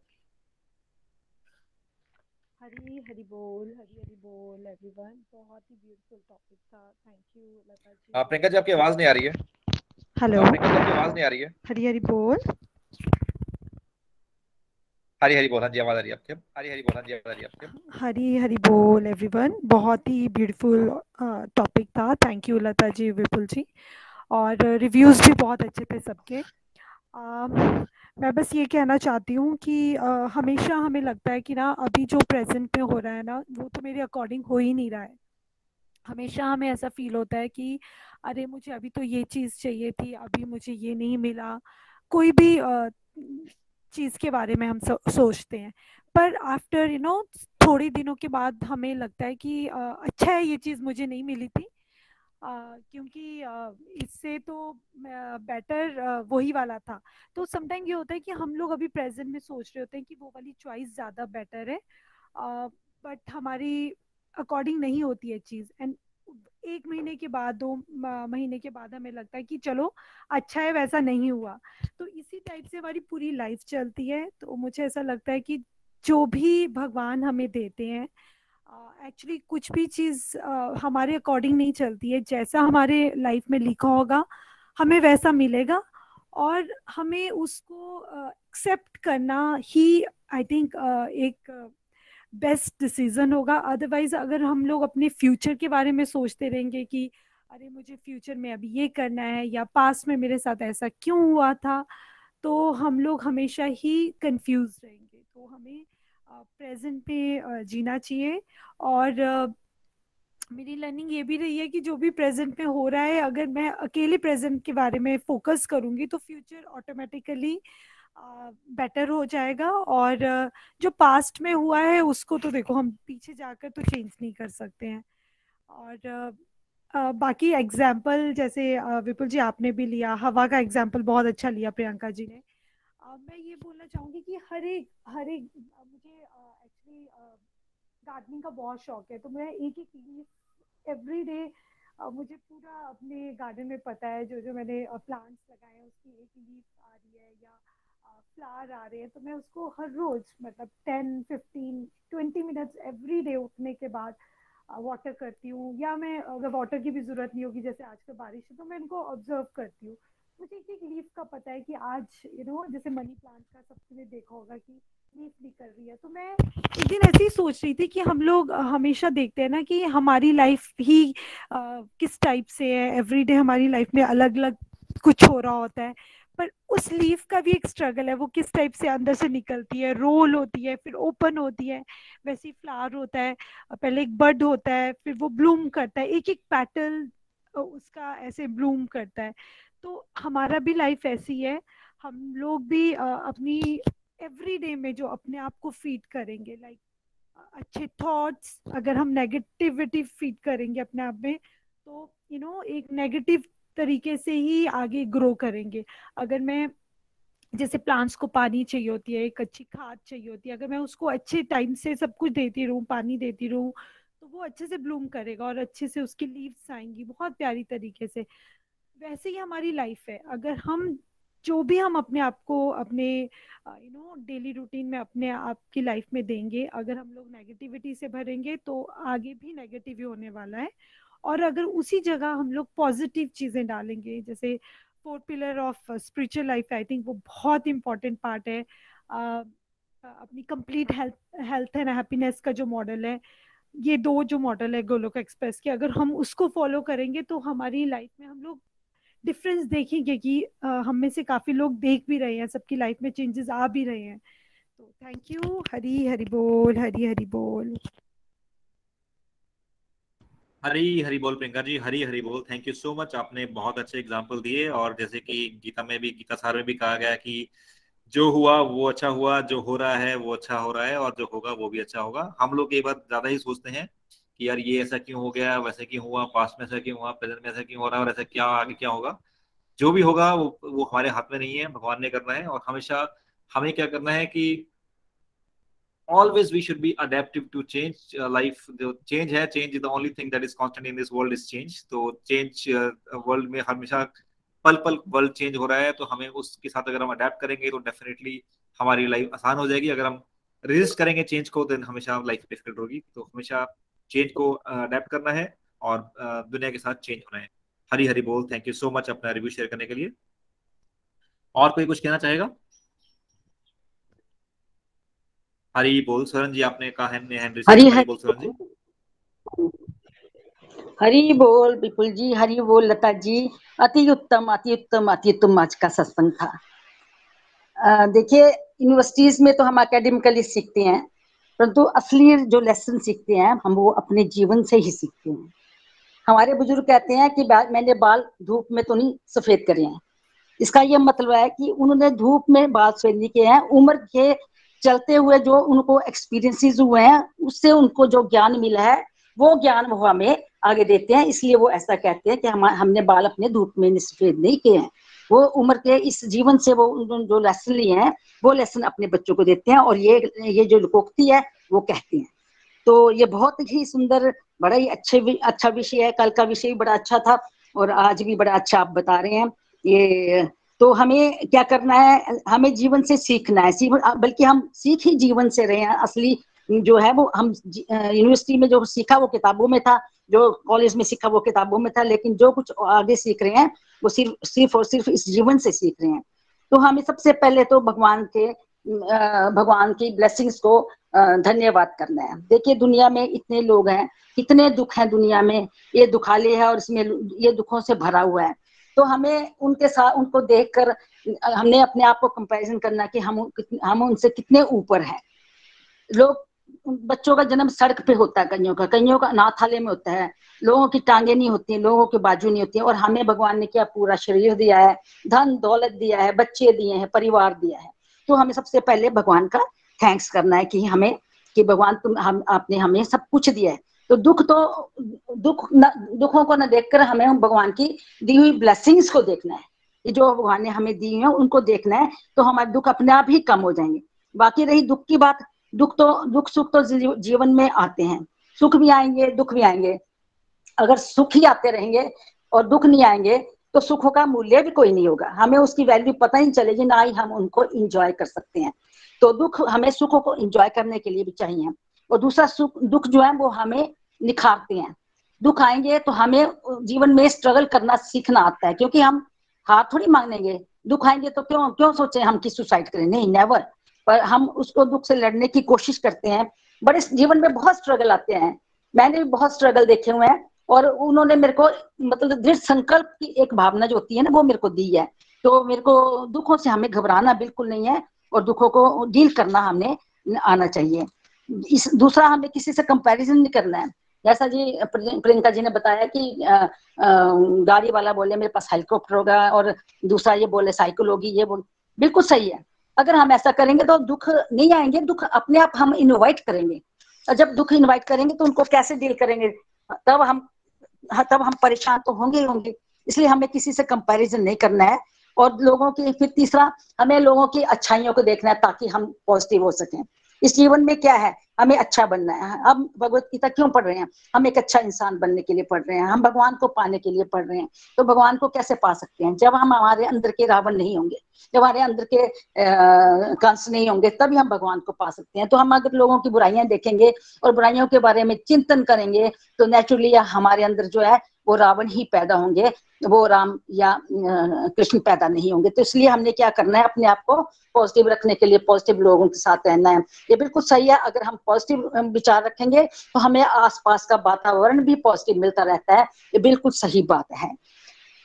हरी हरी बोल हरी हरी बोल एवरीवन बहुत ही ब्यूटीफुल टॉपिक था. Thank you Lata ji. Priyanka ji आपकी आवाज़ नहीं आ रही है। हेलो प्रियंका जी आपकी आवाज़ नहीं आ रही है। हरी हरी बोल। हरी हरी बोल आ आ हरी बोल एवरीवन बहुत ही ब्यूटीफुल टॉपिक था। Thank you Lata ji Vipul ji. और रिव्यूज़ भी बहुत अच्छे थे सबके। मैं बस ये कहना चाहती हूँ कि आ, हमेशा हमें लगता है कि ना अभी जो प्रेजेंट में हो रहा है ना वो तो मेरे अकॉर्डिंग हो ही नहीं रहा है। हमेशा हमें ऐसा फील होता है कि अरे मुझे अभी तो ये चीज़ चाहिए थी अभी मुझे ये नहीं मिला। कोई भी चीज़ के बारे में हम सोचते हैं। पर आफ्टर यू नो थोड़े दिनों के बाद हमें लगता है कि आ, अच्छा है ये चीज़ मुझे नहीं मिली थी। आ, क्योंकि इससे तो बेटर वही वाला था। तो समटाइम ये होता है कि हम लोग अभी प्रेजेंट में सोच रहे होते हैं कि वो वाली चॉइस ज़्यादा बेटर है। बट हमारी अकॉर्डिंग नहीं होती है चीज़। एंड एक महीने के बाद दो महीने के बाद हमें लगता है कि चलो अच्छा है वैसा नहीं हुआ। तो इसी टाइप से हमारी पूरी लाइफ चलती है। तो मुझे ऐसा लगता है कि जो भी भगवान हमें देते हैं एक्चुअली uh, कुछ भी चीज़ uh, हमारे अकॉर्डिंग नहीं चलती है। जैसा हमारे लाइफ में लिखा होगा हमें वैसा मिलेगा। और हमें उसको एक्सेप्ट uh, करना ही आई थिंक uh, एक बेस्ट uh, डिसीज़न होगा। अदरवाइज़ अगर हम लोग अपने फ्यूचर के बारे में सोचते रहेंगे कि अरे मुझे फ्यूचर में अभी ये करना है या पास में मेरे साथ ऐसा क्यों हुआ था? तो हम लोग हमेशा ही कंफ्यूज रहेंगे। तो हमें प्रेजेंट पे जीना चाहिए। और मेरी लर्निंग ये भी रही है कि जो भी प्रेजेंट में हो रहा है अगर मैं अकेले प्रेजेंट के बारे में फोकस करूँगी तो फ्यूचर ऑटोमेटिकली बेटर हो जाएगा और जो पास्ट में हुआ है उसको तो देखो हम पीछे जाकर तो चेंज नहीं कर सकते हैं। और बाकी एग्ज़ाम्पल जैसे विपुल जी आपने भी लिया, हवा का एग्ज़ाम्पल बहुत अच्छा लिया प्रियंका जी ने। मैं ये बोलना चाहूँगी कि हर एक हर एक मुझे एक्चुअली गार्डनिंग का बहुत शौक है तो मैं एक एक एवरी डे मुझे पूरा अपने गार्डन में पता है, जो जो मैंने प्लांट्स लगाए हैं, उसकी एक लीफ आ रही है या फ्लावर आ रहे हैं तो मैं उसको हर रोज मतलब ten fifteen twenty minutes every day उठने के बाद वाटर करती हूँ। या मैं अगर वाटर की भी ज़रूरत नहीं होगी जैसे आज का बारिश है तो मैं इनको ऑब्ज़र्व करती हूँ। मुझे एक एक लीफ का पता है कि आज यू नो जैसे मनी प्लांट का सबने देखा होगा कि लीफ निकल रही है। तो मैं एक दिन ऐसे ही सोच रही थी कि हम लोग हमेशा देखते हैं ना कि हमारी लाइफ ही आ, किस टाइप से है। एवरीडे हमारी लाइफ में अलग अलग कुछ हो रहा होता है। पर उस लीफ का भी एक स्ट्रगल है वो किस टाइप से अंदर से निकलती है? रोल होती है फिर ओपन होती है वैसे फ्लावर होता है पहले एक बर्ड होता है फिर वो ब्लूम करता है एक एक पैटल उसका ऐसे ब्लूम करता है। तो हमारा भी लाइफ ऐसी है हम लोग भी अपनी एवरी डे में जो अपने आप को फ़ीड करेंगे लाइक अच्छे थॉट्स अगर हम नेगेटिविटी फ़ीड करेंगे अपने आप में तो यू you नो know, एक नेगेटिव तरीके से ही आगे ग्रो करेंगे। अगर मैं, जैसे प्लांट्स को पानी चाहिए होती है, एक अच्छी खाद चाहिए होती है, अगर मैं उसको अच्छे टाइम से सब कुछ देती रहूँ, पानी देती रहूँ तो वो अच्छे से ब्लूम करेगा और अच्छे से उसकी लीव्स आएँगी, बहुत प्यारी तरीके से। वैसे ही हमारी लाइफ है। अगर हम, जो भी हम अपने आप को अपने यू नो डेली रूटीन में अपने आप की लाइफ में देंगे, अगर हम लोग नेगेटिविटी से भरेंगे तो आगे भी नेगेटिव ही होने वाला है। और अगर उसी जगह हम लोग पॉजिटिव चीज़ें डालेंगे जैसे four pillar of spiritual life I think वो बहुत इंपॉर्टेंट पार्ट है। Uh, अपनी complete health health and happiness का जो मॉडल है ये दो जो मॉडल है गोलोक एक्सप्रेस के अगर हम उसको फॉलो करेंगे तो हमारी लाइफ में हम लोग डिफरेंस देखेंगे कि uh, हम में से काफ़ी लोग देख भी रहे हैं सबकी लाइफ में चेंजेस आ भी रहे हैं। तो थैंक यू हरी हरी बोल हरी हरी बोल। हरी हरी बोल प्रियंका जी, हरी हरी बोल। थैंक यू सो मच आपने बहुत अच्छे एग्ज़ाम्पल दिए और जैसे कि गीता में भी, गीता सार में भी कहा गया कि जो हुआ, वो अच्छा हुआ, जो हो रहा है, वो अच्छा हो रहा है और जो होगा, वो भी अच्छा होगा। हम लोग ये बात ज़्यादा ही सोचते हैं कि यार ये ऐसा क्यों हो गया, वैसे क्यों हुआ पास्ट में ऐसा क्यों हुआ प्रेजेंट में ऐसा क्यों हो रहा है और ऐसा क्या, आगे क्या होगा? जो भी होगा, वो वो हमारे हाथ में नहीं है, भगवान ने करना है और हमेशा हमें क्या करना है कि always we should be adaptive to change uh, life. The change है change is the only thing that is constant in this world is change. तो change uh, world में हमेशा पल पल वर्ल्ड चेंज हो रहा है तो हमें उसके साथ अगर हम अडेप्ट करेंगे तो डेफिनेटली हमारी लाइफ आसान हो जाएगी। अगर हम रेजिस्ट करेंगे चेंज को देन हमेशा लाइफ डिफ़िकल्ट होगी। तो हमेशा चेंज को अडेप्ट करना है और दुनिया के साथ चेंज होना है। हरी हरी बोल। थैंक यू सो मच अपना रिव्यू शेयर करने के लिए। और कोई कुछ कहना चाहेगा? हरी बोल सरन जी आपने कहा है हेनरी हरी हरी बोल सरन जी। हरी बोल विपुल जी हरी बोल लता जी अति उत्तम अति उत्तम अति उत्तम आज का सत्संग था। देखिए यूनिवर्सिटीज में तो हम एकेडमिकली सीखते हैं परंतु असली जो लेसन सीखते हैं हम वो अपने जीवन से ही सीखते हैं। हमारे बुज़ुर्ग कहते हैं कि मैंने बाल धूप में तो नहीं सफ़ेद करे हैं। इसका यह मतलब है कि उन्होंने धूप में बाल सफ़ेद नहीं किए हैं उम्र के चलते हुए जो उनको एक्सपीरियंसेस हुए हैं, उससे उनको जो ज्ञान मिला है, वो ज्ञान वो हमें आगे देते हैं। इसलिए वो ऐसा कहते हैं कि हम, हमने बाल अपने धूप में सफ़ेद नहीं किए हैं। वो उम्र के इस जीवन से वो जो लेसन लिए हैं, वो लेसन अपने बच्चों को देते हैं और ये ये जो लोकोक्ति है, वो कहते हैं। तो ये बहुत ही सुंदर, बड़ा ही अच्छे अच्छा विषय है। कल का विषय भी बड़ा अच्छा था और आज भी बड़ा अच्छा आप बता रहे हैं। ये तो हमें क्या करना है? हमें जीवन से सीखना है। जीवन बल्कि हम सीख ही जीवन से रहे हैं। असली जो है वो हम यूनिवर्सिटी में जो सीखा वो किताबों में था, जो कॉलेज में सीखा वो किताबों में था, लेकिन जो कुछ आगे सीख रहे हैं, वो सिर्फ़ सिर्फ़ और सिर्फ़ इस जीवन से सीख रहे हैं। तो हमें सबसे पहले तो भगवान के भगवान की ब्लेसिंग्स को धन्यवाद करना है। देखिए, दुनिया में इतने लोग हैं, कितने दुख हैं दुनिया में। ये दुखाले है और इसमें ये दुखों से भरा हुआ है। तो हमें उनके साथ, उनको देखकर, हमने अपने आप को कंपैरिजन करना कि हम हम उनसे कितने ऊपर हैं। लोग, बच्चों का जन्म सड़क पे होता है कईयों का। कईयों का अनाथालय में होता है। लोगों की टांगे नहीं होती, लोगों के बाजू नहीं होती, और हमें भगवान ने क्या पूरा शरीर दिया है, धन, दौलत दिया है, बच्चे दिए हैं, परिवार दिया है। तो हमें सबसे पहले भगवान का थैंक्स करना है कि हमें, कि भगवान तुम, हम, आपने हमें सब कुछ दिया है। तो दुख तो दुख न, दुखों को न देखकर हमें भगवान की दी हुई ब्लेसिंग्स को देखना है। ये जो भगवान ने हमें दी है उनको देखना है तो हमारे दुख अपने आप ही कम हो जाएँगे। बाकी रही दुख की बात दुख तो दुख सुख तो जीवन में आते हैं। सुख भी आएँगे दुख भी आएँगे। अगर सुख ही आते रहेंगे और दुख नहीं आएँगे तो सुखों का मूल्य भी कोई नहीं होगा। हमें उसकी वैल्यू पता ही चलेगी ना ही हम उनको इंजॉय कर सकते हैं। तो दुख हमें सुखों को इंजॉय करने के लिए भी चाहिए। और दूसरा सुख दुख जो है वो हमें निखारते हैं। दुख आएँगे तो हमें जीवन में स्ट्रगल करना सीखना आता है, क्योंकि हम हार थोड़ी मांगेंगे। दुख आएँगे तो क्यों क्यों सोचे हम कि सुसाइड करें? नहीं नेवर पर हम उसको दुख से लड़ने की कोशिश करते हैं बड़े जीवन में बहुत स्ट्रगल आते हैं। मैंने भी बहुत स्ट्रगल देखे हुए हैं, और उन्होंने मेरे को मतलब दृढ़ संकल्प की एक भावना जो होती है ना, वो मेरे को दी है। तो मेरे को दुखों से हमें घबराना बिल्कुल नहीं है, और दुखों को डील करना हमें आना चाहिए। इस, दूसरा हमें किसी से कंपैरिजन नहीं करना है। जैसा जी प्रियंका जी ने बताया कि गाड़ी वाला बोले, मेरे पास हेलीकॉप्टर होगा और दूसरा ये बोले, साइकिल होगी, ये बोल, बिल्कुल सही है। अगर हम ऐसा करेंगे तो दुख नहीं आएँगे, दुख अपने आप हम इनवाइट करेंगे। और जब दुख इनवाइट करेंगे तो उनको कैसे डील करेंगे? तब हम तब हम परेशान तो होंगे ही होंगे। इसलिए हमें किसी से कंपैरिजन नहीं करना है। और लोगों की, फिर तीसरा, हमें लोगों की अच्छाइयों को देखना है ताकि हम पॉजिटिव हो सकें। इस जीवन में क्या है? हमें अच्छा बनना है। हम भगवत गीता क्यों पढ़ रहे हैं? हम एक अच्छा इंसान बनने के लिए पढ़ रहे हैं। हम भगवान को पाने के लिए पढ़ रहे हैं। तो भगवान को कैसे पा सकते हैं? जब हम हमारे अंदर के रावण नहीं होंगे, जब हमारे अंदर के कंस नहीं होंगे, तभी हम भगवान को पा सकते हैं। तो हम अगर लोगों की बुराइयाँ देखेंगे और बुराइयों के बारे में चिंतन करेंगे तो नेचुरली हमारे अंदर जो है वो रावण ही पैदा होंगे, वो राम या कृष्ण पैदा नहीं होंगे। तो इसलिए हमने क्या करना है, अपने आप को पॉजिटिव रखने के लिए पॉजिटिव लोगों के साथ रहना है। ये बिल्कुल सही है, अगर हम पॉजिटिव विचार रखेंगे तो हमें आसपास का वातावरण भी पॉजिटिव मिलता रहता है। ये बिल्कुल सही बात है।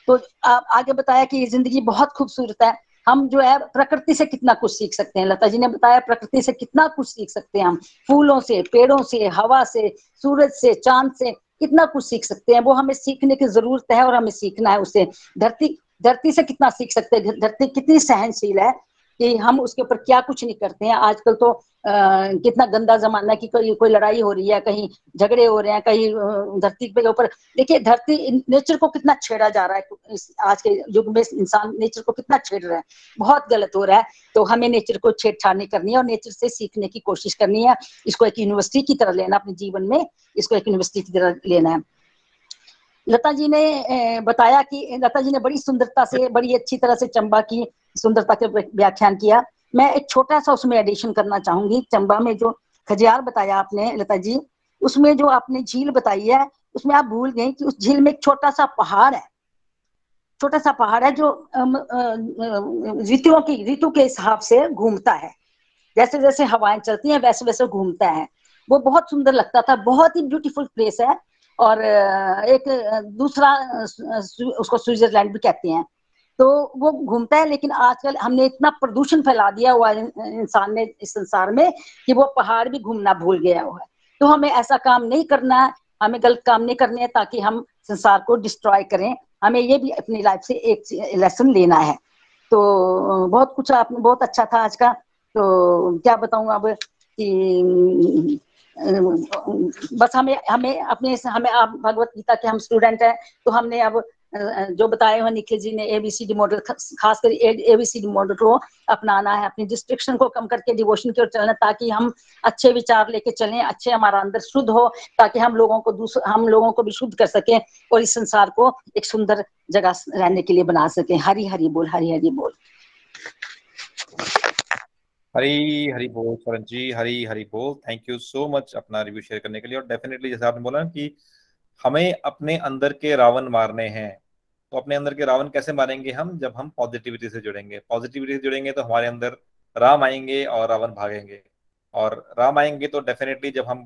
तो आप आगे बताया कि ये ज़िंदगी बहुत खूबसूरत है। हम जो है, प्रकृति से कितना कुछ सीख सकते हैं। लता जी ने बताया, प्रकृति से कितना कुछ सीख सकते हैं हम। फूलों से, पेड़ों से, हवा से, सूरज से, चाँद से कितना कुछ सीख सकते हैं, वो हमें सीखने की ज़रूरत है और हमें सीखना है उसे। धरती धरती से कितना सीख सकते हैं? धरती कितनी सहनशील है? कि हम उसके ऊपर क्या कुछ नहीं करते हैं। आजकल तो आ, कितना गंदा जमाना की कोई कोई लड़ाई हो रही है कहीं झगड़े हो रहे हैं कहीं धरती के ऊपर। देखिए धरती नेचर को कितना छेड़ा जा रहा है आज के युग में इंसान नेचर को कितना छेड़ रहा है। बहुत गलत हो रहा है। तो हमें नेचर को छेड़छाड़ नहीं करनी है और नेचर से सीखने की कोशिश करनी है। इसको एक यूनिवर्सिटी की तरह लेना अपने जीवन में इसको एक यूनिवर्सिटी की तरह लेना है। लता जी ने बताया कि लता जी ने बड़ी सुंदरता से, बड़ी अच्छी तरह से चंबा की सुंदरता के व्याख्यान किया। मैं एक छोटा सा उसमें एडिशन करना चाहूँगी। चंबा में जो खजियार बताया आपने, लता जी, उसमें जो आपने झील बताई है, उसमें आप भूल गए कि उस झील में एक छोटा सा पहाड़ है। छोटा सा पहाड़ है जो ऋतुओं की, ऋतु के हिसाब से घूमता है। जैसे जैसे हवाएँ चलती हैं, वैसे वैसे घूमता है। वो बहुत सुंदर लगता था, बहुत ही ब्यूटीफुल प्लेस है। और एक दूसरा उसको स्विट्जरलैंड भी कहते हैं। तो वो घूमता है, लेकिन आजकल हमने इतना प्रदूषण फैला दिया हुआ है इंसान ने, इस संसार में, कि वो पहाड़ भी घूमना भूल गया हुआ है। तो हमें ऐसा काम नहीं करना है हमें गलत काम नहीं करने हैं, ताकि हम संसार को डिस्ट्रॉय करें। हमें ये भी अपनी लाइफ से एक लेसन लेना है। तो बहुत कुछ आपने बहुत अच्छा था आज का। तो क्या बताऊँ अब कि बस हमें हमें अपने हमें आप भगवत गीता के हम स्टूडेंट हैं तो हमने अब जो बताए हुए निखिल जी ने एबीसीडी मॉडल खासकर एबीसीडी मॉडल को अपनाना है, अपनी डिस्ट्रिक्शन को कम करके डिवोशन की ओर चलना ताकि हम अच्छे विचार लेके चलें, अच्छे हमारा अंदर शुद्ध हो, ताकि हम लोगों को दूसरे हम लोगों को भी शुद्ध कर सकें और इस संसार को एक सुंदर जगह रहने के लिए बना सकें। हरी हरी बोल, हरी हरी बोल। हरी हरी बोल सरन जी, हरी हरी बोल। थैंक यू सो मच अपना रिव्यू शेयर करने के लिए। और डेफिनेटली जैसे आपने बोला ना कि हमें अपने अंदर के रावण मारने हैं तो अपने अंदर के रावण कैसे मारेंगे हम? जब हम पॉजिटिविटी से जुड़ेंगे। पॉजिटिविटी से जुड़ेंगे तो हमारे अंदर राम आएँगे और रावण भागेंगे। और राम आएँगे तो डेफिनेटली जब हम,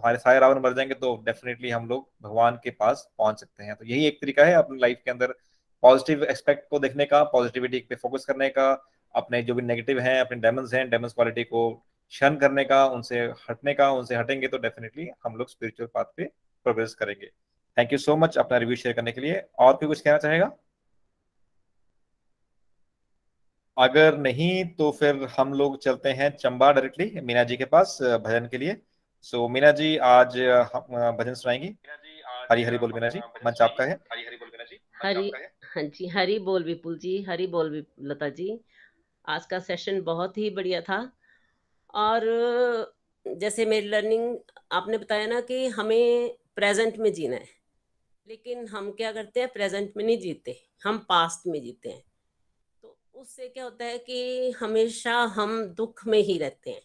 हमारे सारे रावण मर जाएँगे तो डेफिनेटली हम लोग भगवान के पास पहुँच सकते हैं। तो यही एक तरीका है अपनी लाइफ के अंदर पॉजिटिव एक्सपेक्ट को देखने का पॉजिटिविटी पे फोकस करने का अपने जो भी नेगेटिव हैं अपने डेमंस हैं डेमंस क्वालिटी को शन करने का उनसे हटने का उनसे हटेंगे तो डेफिनेटली हम लोग स्पिरिचुअल पाथ पे प्रोग्रेस करेंगे। थैंक यू सो मच अपना रिव्यू शेयर करने के लिए। और कोई कुछ कहना चाहेगा? अगर नहीं तो फिर हम लोग चलते हैं चंबा डायरेक्टली मीना जी के पास भजन के लिए। सो so, मीना जी आज भजन सुनाएँगी? हरी हरी बोल मीना जी। मंच आपका है। हरी हरी बोल मीना जी। हरी हाँ। जी हरी बोल विपुल जी हरी बोल लता जी। आज का सेशन बहुत ही बढ़िया था। और, जैसे मेरी लर्निंग आपने बताया ना कि हमें प्रेजेंट में जीना है। लेकिन हम क्या करते हैं? प्रेजेंट में नहीं जीते। हम पास्ट में जीते हैं। तो उससे क्या होता है कि हमेशा हम दुख में ही रहते हैं।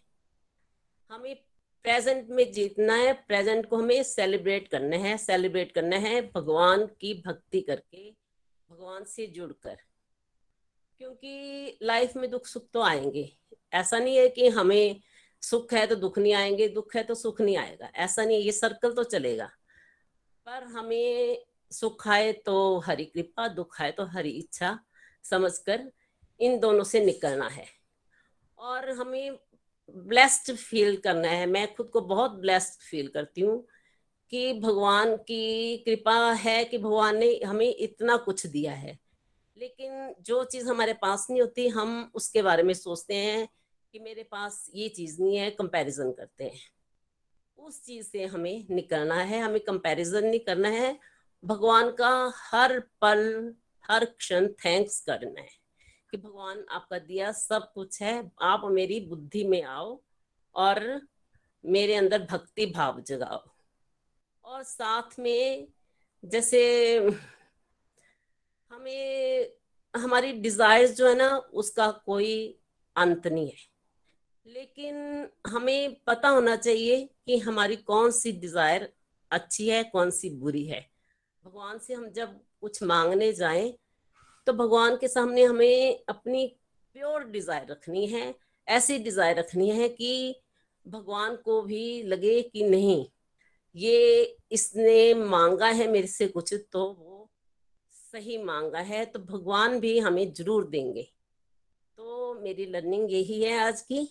हमें प्रेजेंट में जीतना है। प्रेजेंट को हमें सेलिब्रेट करना है। सेलिब्रेट करना है भगवान की भक्ति करके, भगवान से जुड़कर। क्योंकि लाइफ में दुख सुख तो आएँगे। ऐसा नहीं है कि हमें सुख है तो दुख नहीं आएँगे, दुख है तो सुख नहीं आएगा। ऐसा नहीं है, ये सर्कल तो चलेगा। पर हमें सुख आए तो हरी कृपा, दुख आए तो हरी इच्छा समझकर इन दोनों से निकलना है। और हमें ब्लेस्ड फील करना है। मैं खुद को बहुत ब्लेस्ड फील करती हूँ कि भगवान की कृपा है कि भगवान ने हमें इतना कुछ दिया है। लेकिन जो चीज़ हमारे पास नहीं होती, हम उसके बारे में सोचते हैं कि मेरे पास ये चीज़ नहीं है कंपैरिजन करते हैं। उस चीज़ से हमें निकलना है, हमें कंपैरिजन नहीं करना है। भगवान का हर पल, हर क्षण थैंक्स करना है कि भगवान आपका दिया सब कुछ है, आप मेरी बुद्धि में आओ और मेरे अंदर भक्ति भाव जगाओ। और साथ में जैसे हमें, हमारी डिजायर्स जो है ना, उसका कोई अंत नहीं है। लेकिन हमें पता होना चाहिए कि हमारी कौन सी डिज़ायर अच्छी है, कौन सी बुरी है। भगवान से हम जब कुछ मांगने जाएँ तो भगवान के सामने हमें अपनी प्योर डिज़ायर रखनी है, ऐसी डिज़ायर रखनी है कि भगवान को भी लगे कि नहीं, ये इसने मांगा है मेरे से कुछ तो वो सही मांगा है तो भगवान भी हमें ज़रूर देंगे। तो मेरी लर्निंग यही है आज की।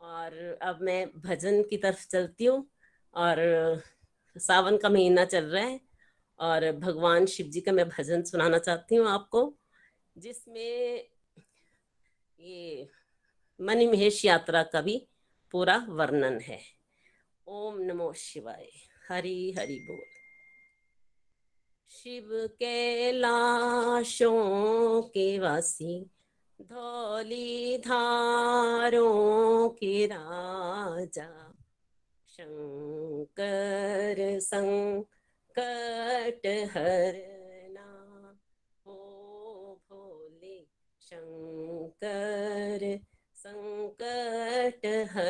और अब मैं भजन की तरफ़ चलती हूँ और सावन का महीना चल रहा है और भगवान शिव जी का मैं भजन सुनाना चाहती हूँ आपको, जिसमें ये मणि महेश यात्रा का भी पूरा वर्णन है। ओम नमो शिवाय। हरि हरि बोल। शिव कैलाशों के वासी, धौली धारों के राजा, शंकर संकट हरना हो भोले, शंकर संकट हरना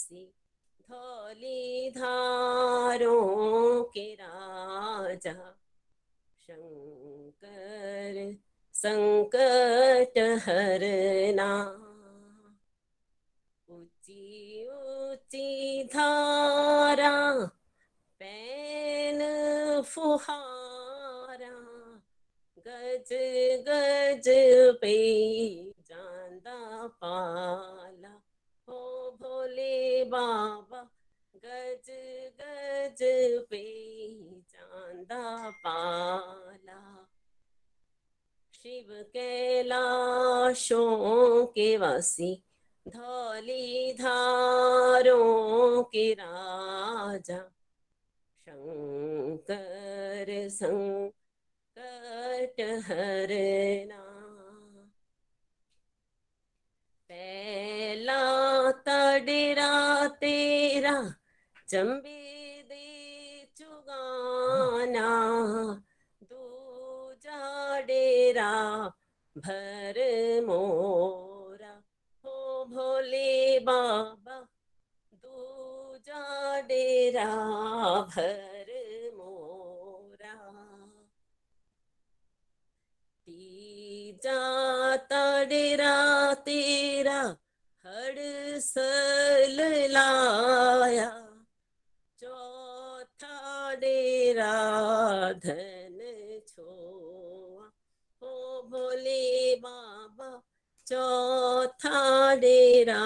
के सी धौली धारों के राजा। शंकर, संकट हरना पहला तडरा तेरा चंबे दे चुगाना। दूजा डेरा, भर मोर भर मोरा। तीजा डेरा तेरा हड़सल लाया। चौथा डेरा धन छोआ। हो भोले बाबा, चौथा डेरा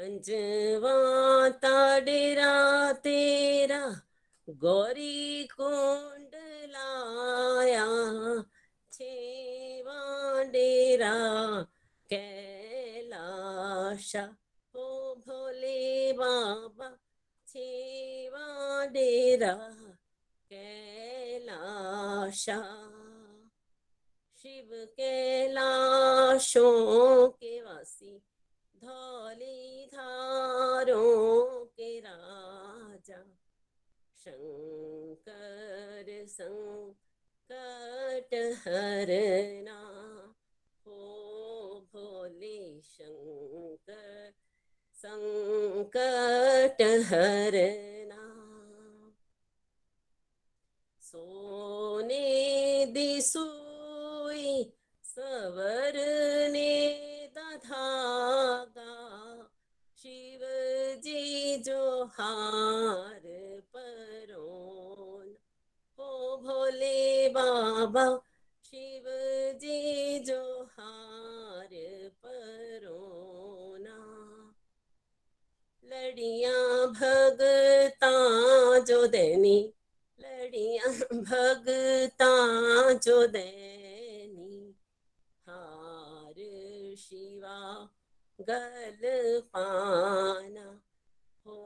पंजवा डेरा तेरा, गौरी कुंड लाया, छेवा डेरा कैलाशा हो भोले बाबा, छेवा डेरा कैलाशा। शिव कैलाशों के वासी धौली धारों के राजा, शंकर संकट हरना हो। भोले शंकर संकट हरना सोने दिसुई सवरने धागा शिव जी जो हार परोन। हो भोले बाबा शिव जी जो हार परोना। लड़िया भगता जो देनी, लड़ियाँ भगता जो देनी। हार शिवा गल पाना हो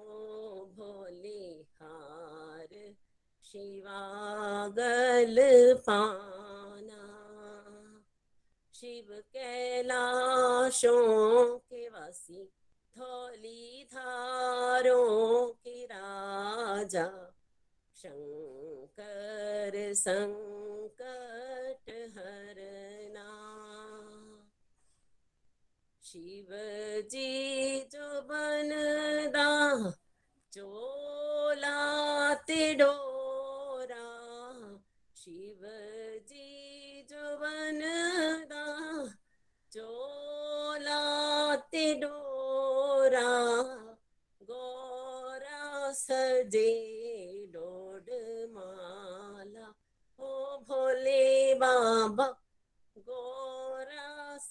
भोले हार, शिवा गल पाना शिव कैलाशों के वासी धौली धारों के राजा, शंकर संकट हरना शिव जी जो बनदा चोला तिडोरा शिव जी जो बनदा चोला तिडोरा गोरा सजे डोड माला ओ भोले बाबा।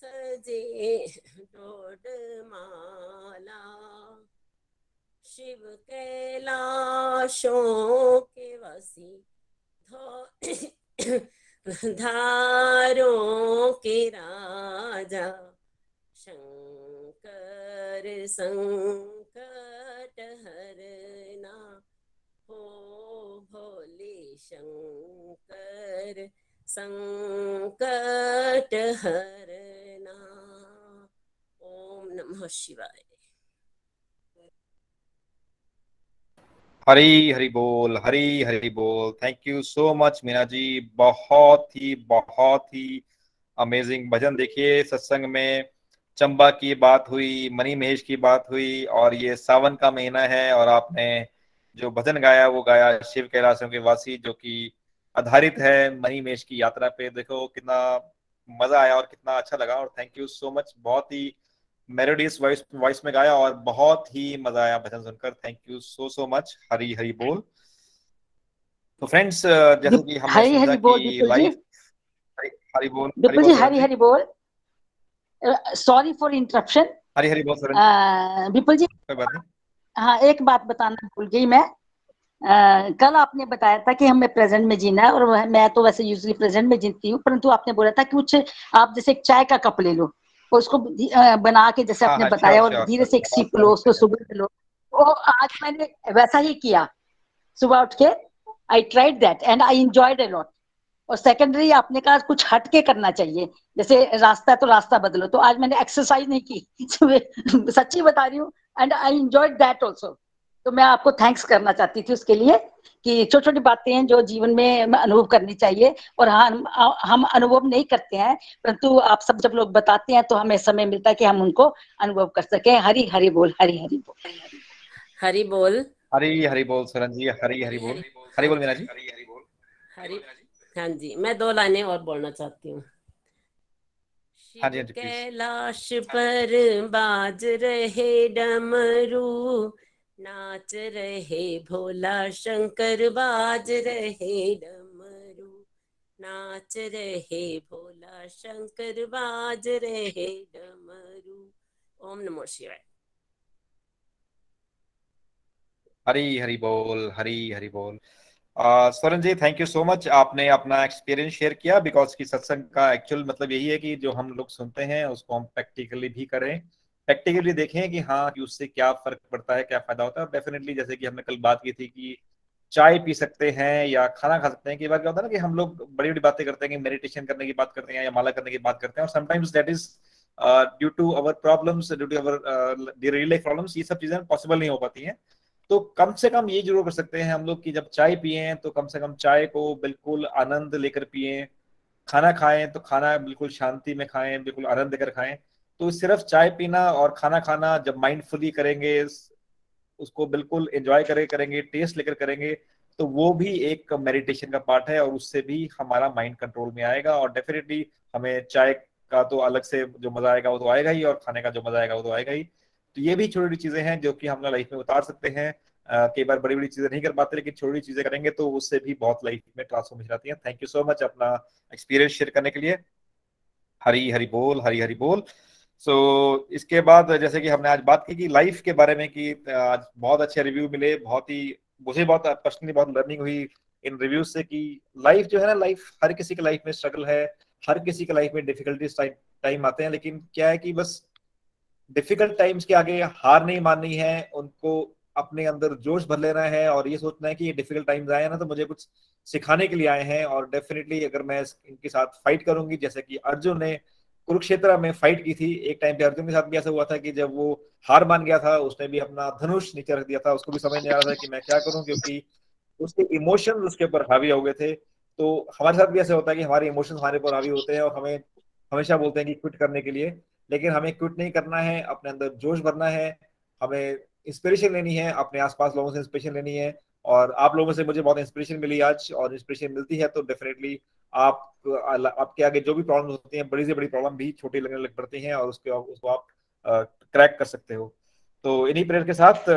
सजे डोड माला। शिव कैलाशों के वसी धारों के राजा। शंकर संकट हरना हो भोले शंकर संकट ओम नमः शिवाय हरी हरी बोल, हरी हरी बोल। Thank you so much Meena ji बहुत ही बहुत ही अमेजिंग भजन देखिए, सत्संग में चंबा की बात हुई, मनी महेश की बात हुई, और ये सावन का महीना है, और आपने जो भजन गाया, वो गाया शिव कैलाशों के वासी, जो कि आधारित है मनी महेश की यात्रा पे। देखो, कितना मज़ा आया और कितना अच्छा लगा, और थैंक यू सो मच बहुत ही मेलोडियस वॉइस वॉइस में गाया और बहुत ही मज़ा आया भजन सुनकर। Thank you so so much Hari Hari बोल। तो फ्रेंड्स जैसे कि हमने हरी हरी बोल लाइफ हरी हरी बोल हरी विपुल बोल जी हरी हरी बोल। Sorry for interruption Hari Hari बोल सरन विपुल जी। हाँ एक बात बताना भूल गई मैं। अ, कल आपने बताया था कि हमें प्रेजेंट में जीना है और मैं तो वैसे यूजली प्रेजेंट में जीती हूँ परंतु आपने बोला था कि कुछ आप जैसे एक चाय का कप ले लो। और उसको बना के जैसे हाँ आपने हाँ बताया और धीरे से एक सिप लो उसको सुबह लो। वो आज मैंने वैसा ही किया। सुबह उठ के I tried that and I enjoyed a lot और सेकेंडरी आपने कहा कुछ हट के करना चाहिए। जैसे रास्ता है तो रास्ता बदलो। तो आज मैंने एक्सरसाइज नहीं की। सच्ची बता रही हूँ। And I enjoyed that also तो मैं आपको थैंक्स करना चाहती थी उसके लिए। कि छोटी छोटी बातें हैं जो जीवन में अनुभव करनी चाहिए और हम हम अनुभव नहीं करते हैं परंतु आप सब जब लोग बताते हैं तो हमें समय मिलता है कि हम उनको अनुभव कर सके। हरी हरी बोल हरी हरी बोल। हरी बोल। हरी हरी बोल सरन जी हरी हरी बोल। हरी बोल मीना जी। हरी हाँ जी मैं दो लाइनें और बोलना चाहती हूँ। हाँ हाँ कैलाश पर बाज रहे डमरू नाच रहे भोला शंकर, बाज रहे डमरू। नाच रहे भोला शंकर, बाज रहे डमरू। ओम नमो शिवाय। हरी हरी बोल, हरी हरी बोल। Swaran ji thank you so much आपने अपना एक्सपीरियंस शेयर किया बिकॉज़ की सत्संग का एक्चुअल मतलब यही है कि जो हम लोग सुनते हैं, उसको हम प्रैक्टिकली भी करें। प्रैक्टिकली देखें कि हाँ कि उससे क्या फ़र्क पड़ता है, क्या फ़ायदा होता है। डेफिनेटली जैसे कि हमने कल बात की थी कि चाय पी सकते हैं या खाना खा सकते हैं कई बार क्या होता है ना कि हम लोग बड़ी बड़ी बातें करते हैं, कि मेडिटेशन करने की बात करते हैं या माला करने की बात करते हैं। और sometimes that is due to our problems due to our real life problems ये सब चीज़ें पॉसिबल नहीं हो पाती हैं। तो कम से कम ये ज़रूर कर सकते हैं हम लोग कि जब चाय पिए तो कम से कम चाय को बिल्कुल आनंद लेकर पिए, खाना खाएँ तो खाना बिल्कुल शांति में खाएँ, बिल्कुल आनंद लेकर खाएँ। तो सिर्फ़ चाय पीना और खाना खाना जब माइंडफुली करेंगे, उसको बिल्कुल एंजॉय करे, करेंगे टेस्ट लेकर करेंगे तो वो भी एक मेडिटेशन का पार्ट है और उससे भी हमारा माइंड कंट्रोल में आएगा और डेफिनेटली हमें चाय का तो अलग से जो मज़ा आएगा वो तो आएगा ही और खाने का जो मज़ा आएगा वो तो आएगा ही। तो ये भी छोटी छोटी चीज़ें हैं जो कि हम लोग लाइफ में उतार सकते हैं। कई बार बड़ी बड़ी चीज़ें नहीं कर पाते, लेकिन छोटी चीज़ें करेंगे तो उससे भी बहुत लाइफ में ट्रांसफॉर्मेशन आती है। थैंक यू सो मच अपना एक्सपीरियंस शेयर करने के लिए। हरी हरी बोल हरी हरी बोल। सो so, इसके बाद जैसे कि हमने आज बात की कि लाइफ के बारे में कि आज बहुत अच्छे रिव्यू मिले बहुत ही मुझे बहुत पर्सनली बहुत लर्निंग हुई इन रिव्यूज़ से कि लाइफ जो है ना लाइफ हर किसी के लाइफ में स्ट्रगल है हर किसी के लाइफ में डिफिकल्टीज टाइम आते हैं लेकिन क्या है कि बस डिफ़िकल्ट टाइम्स के आगे हार नहीं माननी है उनको अपने अंदर जोश भर लेना है और ये सोचना है कि ये डिफ़िकल्ट टाइम्स आए हैं ना तो मुझे कुछ सिखाने के लिए आए हैं और डेफिनेटली अगर मैं इनके साथ फाइट करूँगी जैसे कि अर्जुन ने कुरुक्षेत्र में फाइट की थी। एक टाइम पे अर्जुन के साथ भी ऐसा हुआ था कि जब वो हार मान गया था, उसने भी अपना धनुष नीचे रख दिया था। उसको भी समझ नहीं आ रहा था कि मैं क्या करूँ, क्योंकि उसके इमोशन उसके ऊपर हावी हो गए थे। तो हमारे साथ भी ऐसा होता है कि हमारे इमोशन हमारे ऊपर हावी होते हैं और हमें हमेशा बोलते हैं कि क्विट करने के लिए। लेकिन हमें क्विट नहीं करना है, अपने अंदर जोश भरना है, हमें इंस्पिरेशन लेनी है, अपने आसपास लोगों से इंस्पिरेशन लेनी है। और आप लोगों से मुझे बहुत इंस्पिरेशन मिली आज और इंस्पिरेशन मिलती है तो डेफिनेटली आप आपके आगे जो भी प्रॉब्लम होती हैं बड़ी से बड़ी प्रॉब्लम भी छोटी लगने लग पड़ती हैं और उसके उसको आप क्रैक कर सकते हो। तो इन्हीं प्रेयर के साथ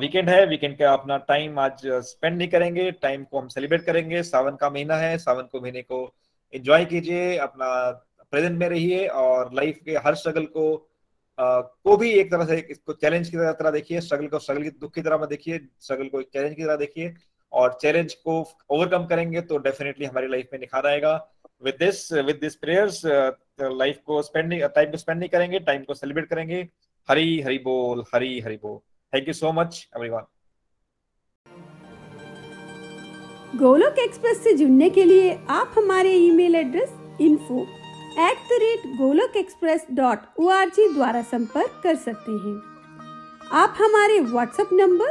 वीकेंड है। वीकेंड का अपना टाइम आज स्पेंड नहीं करेंगे। टाइम को हम सेलिब्रेट करेंगे। सावन का महीना है। सावन को महीने को एंजॉय कीजिए। अपना प्रेजेंट में रहिए और लाइफ के हर स्ट्रगल को Uh, को भी एक तरह से इसको चैलेंज की तरह देखिए। स्ट्रगल को स्ट्रगल की दुख की तरह देखिए। स्ट्रगल को चैलेंज की तरह देखिए। और चैलेंज को ओवरकम करेंगे तो डेफिनेटली हमारी लाइफ में निखार आएगा। With this with this prayers life को स्पेंड टाइम को स्पेंड नहीं करेंगे टाइम को सेलिब्रेट करेंगे। हरी हरी बोल, हरी हरी बोल। Thank you so much everyone Golok express से जुड़ने के लिए आप हमारे email address info at the rate Golok express dot O द्वारा संपर्क कर सकते हैं। आप हमारे व्हाट्सएप नंबर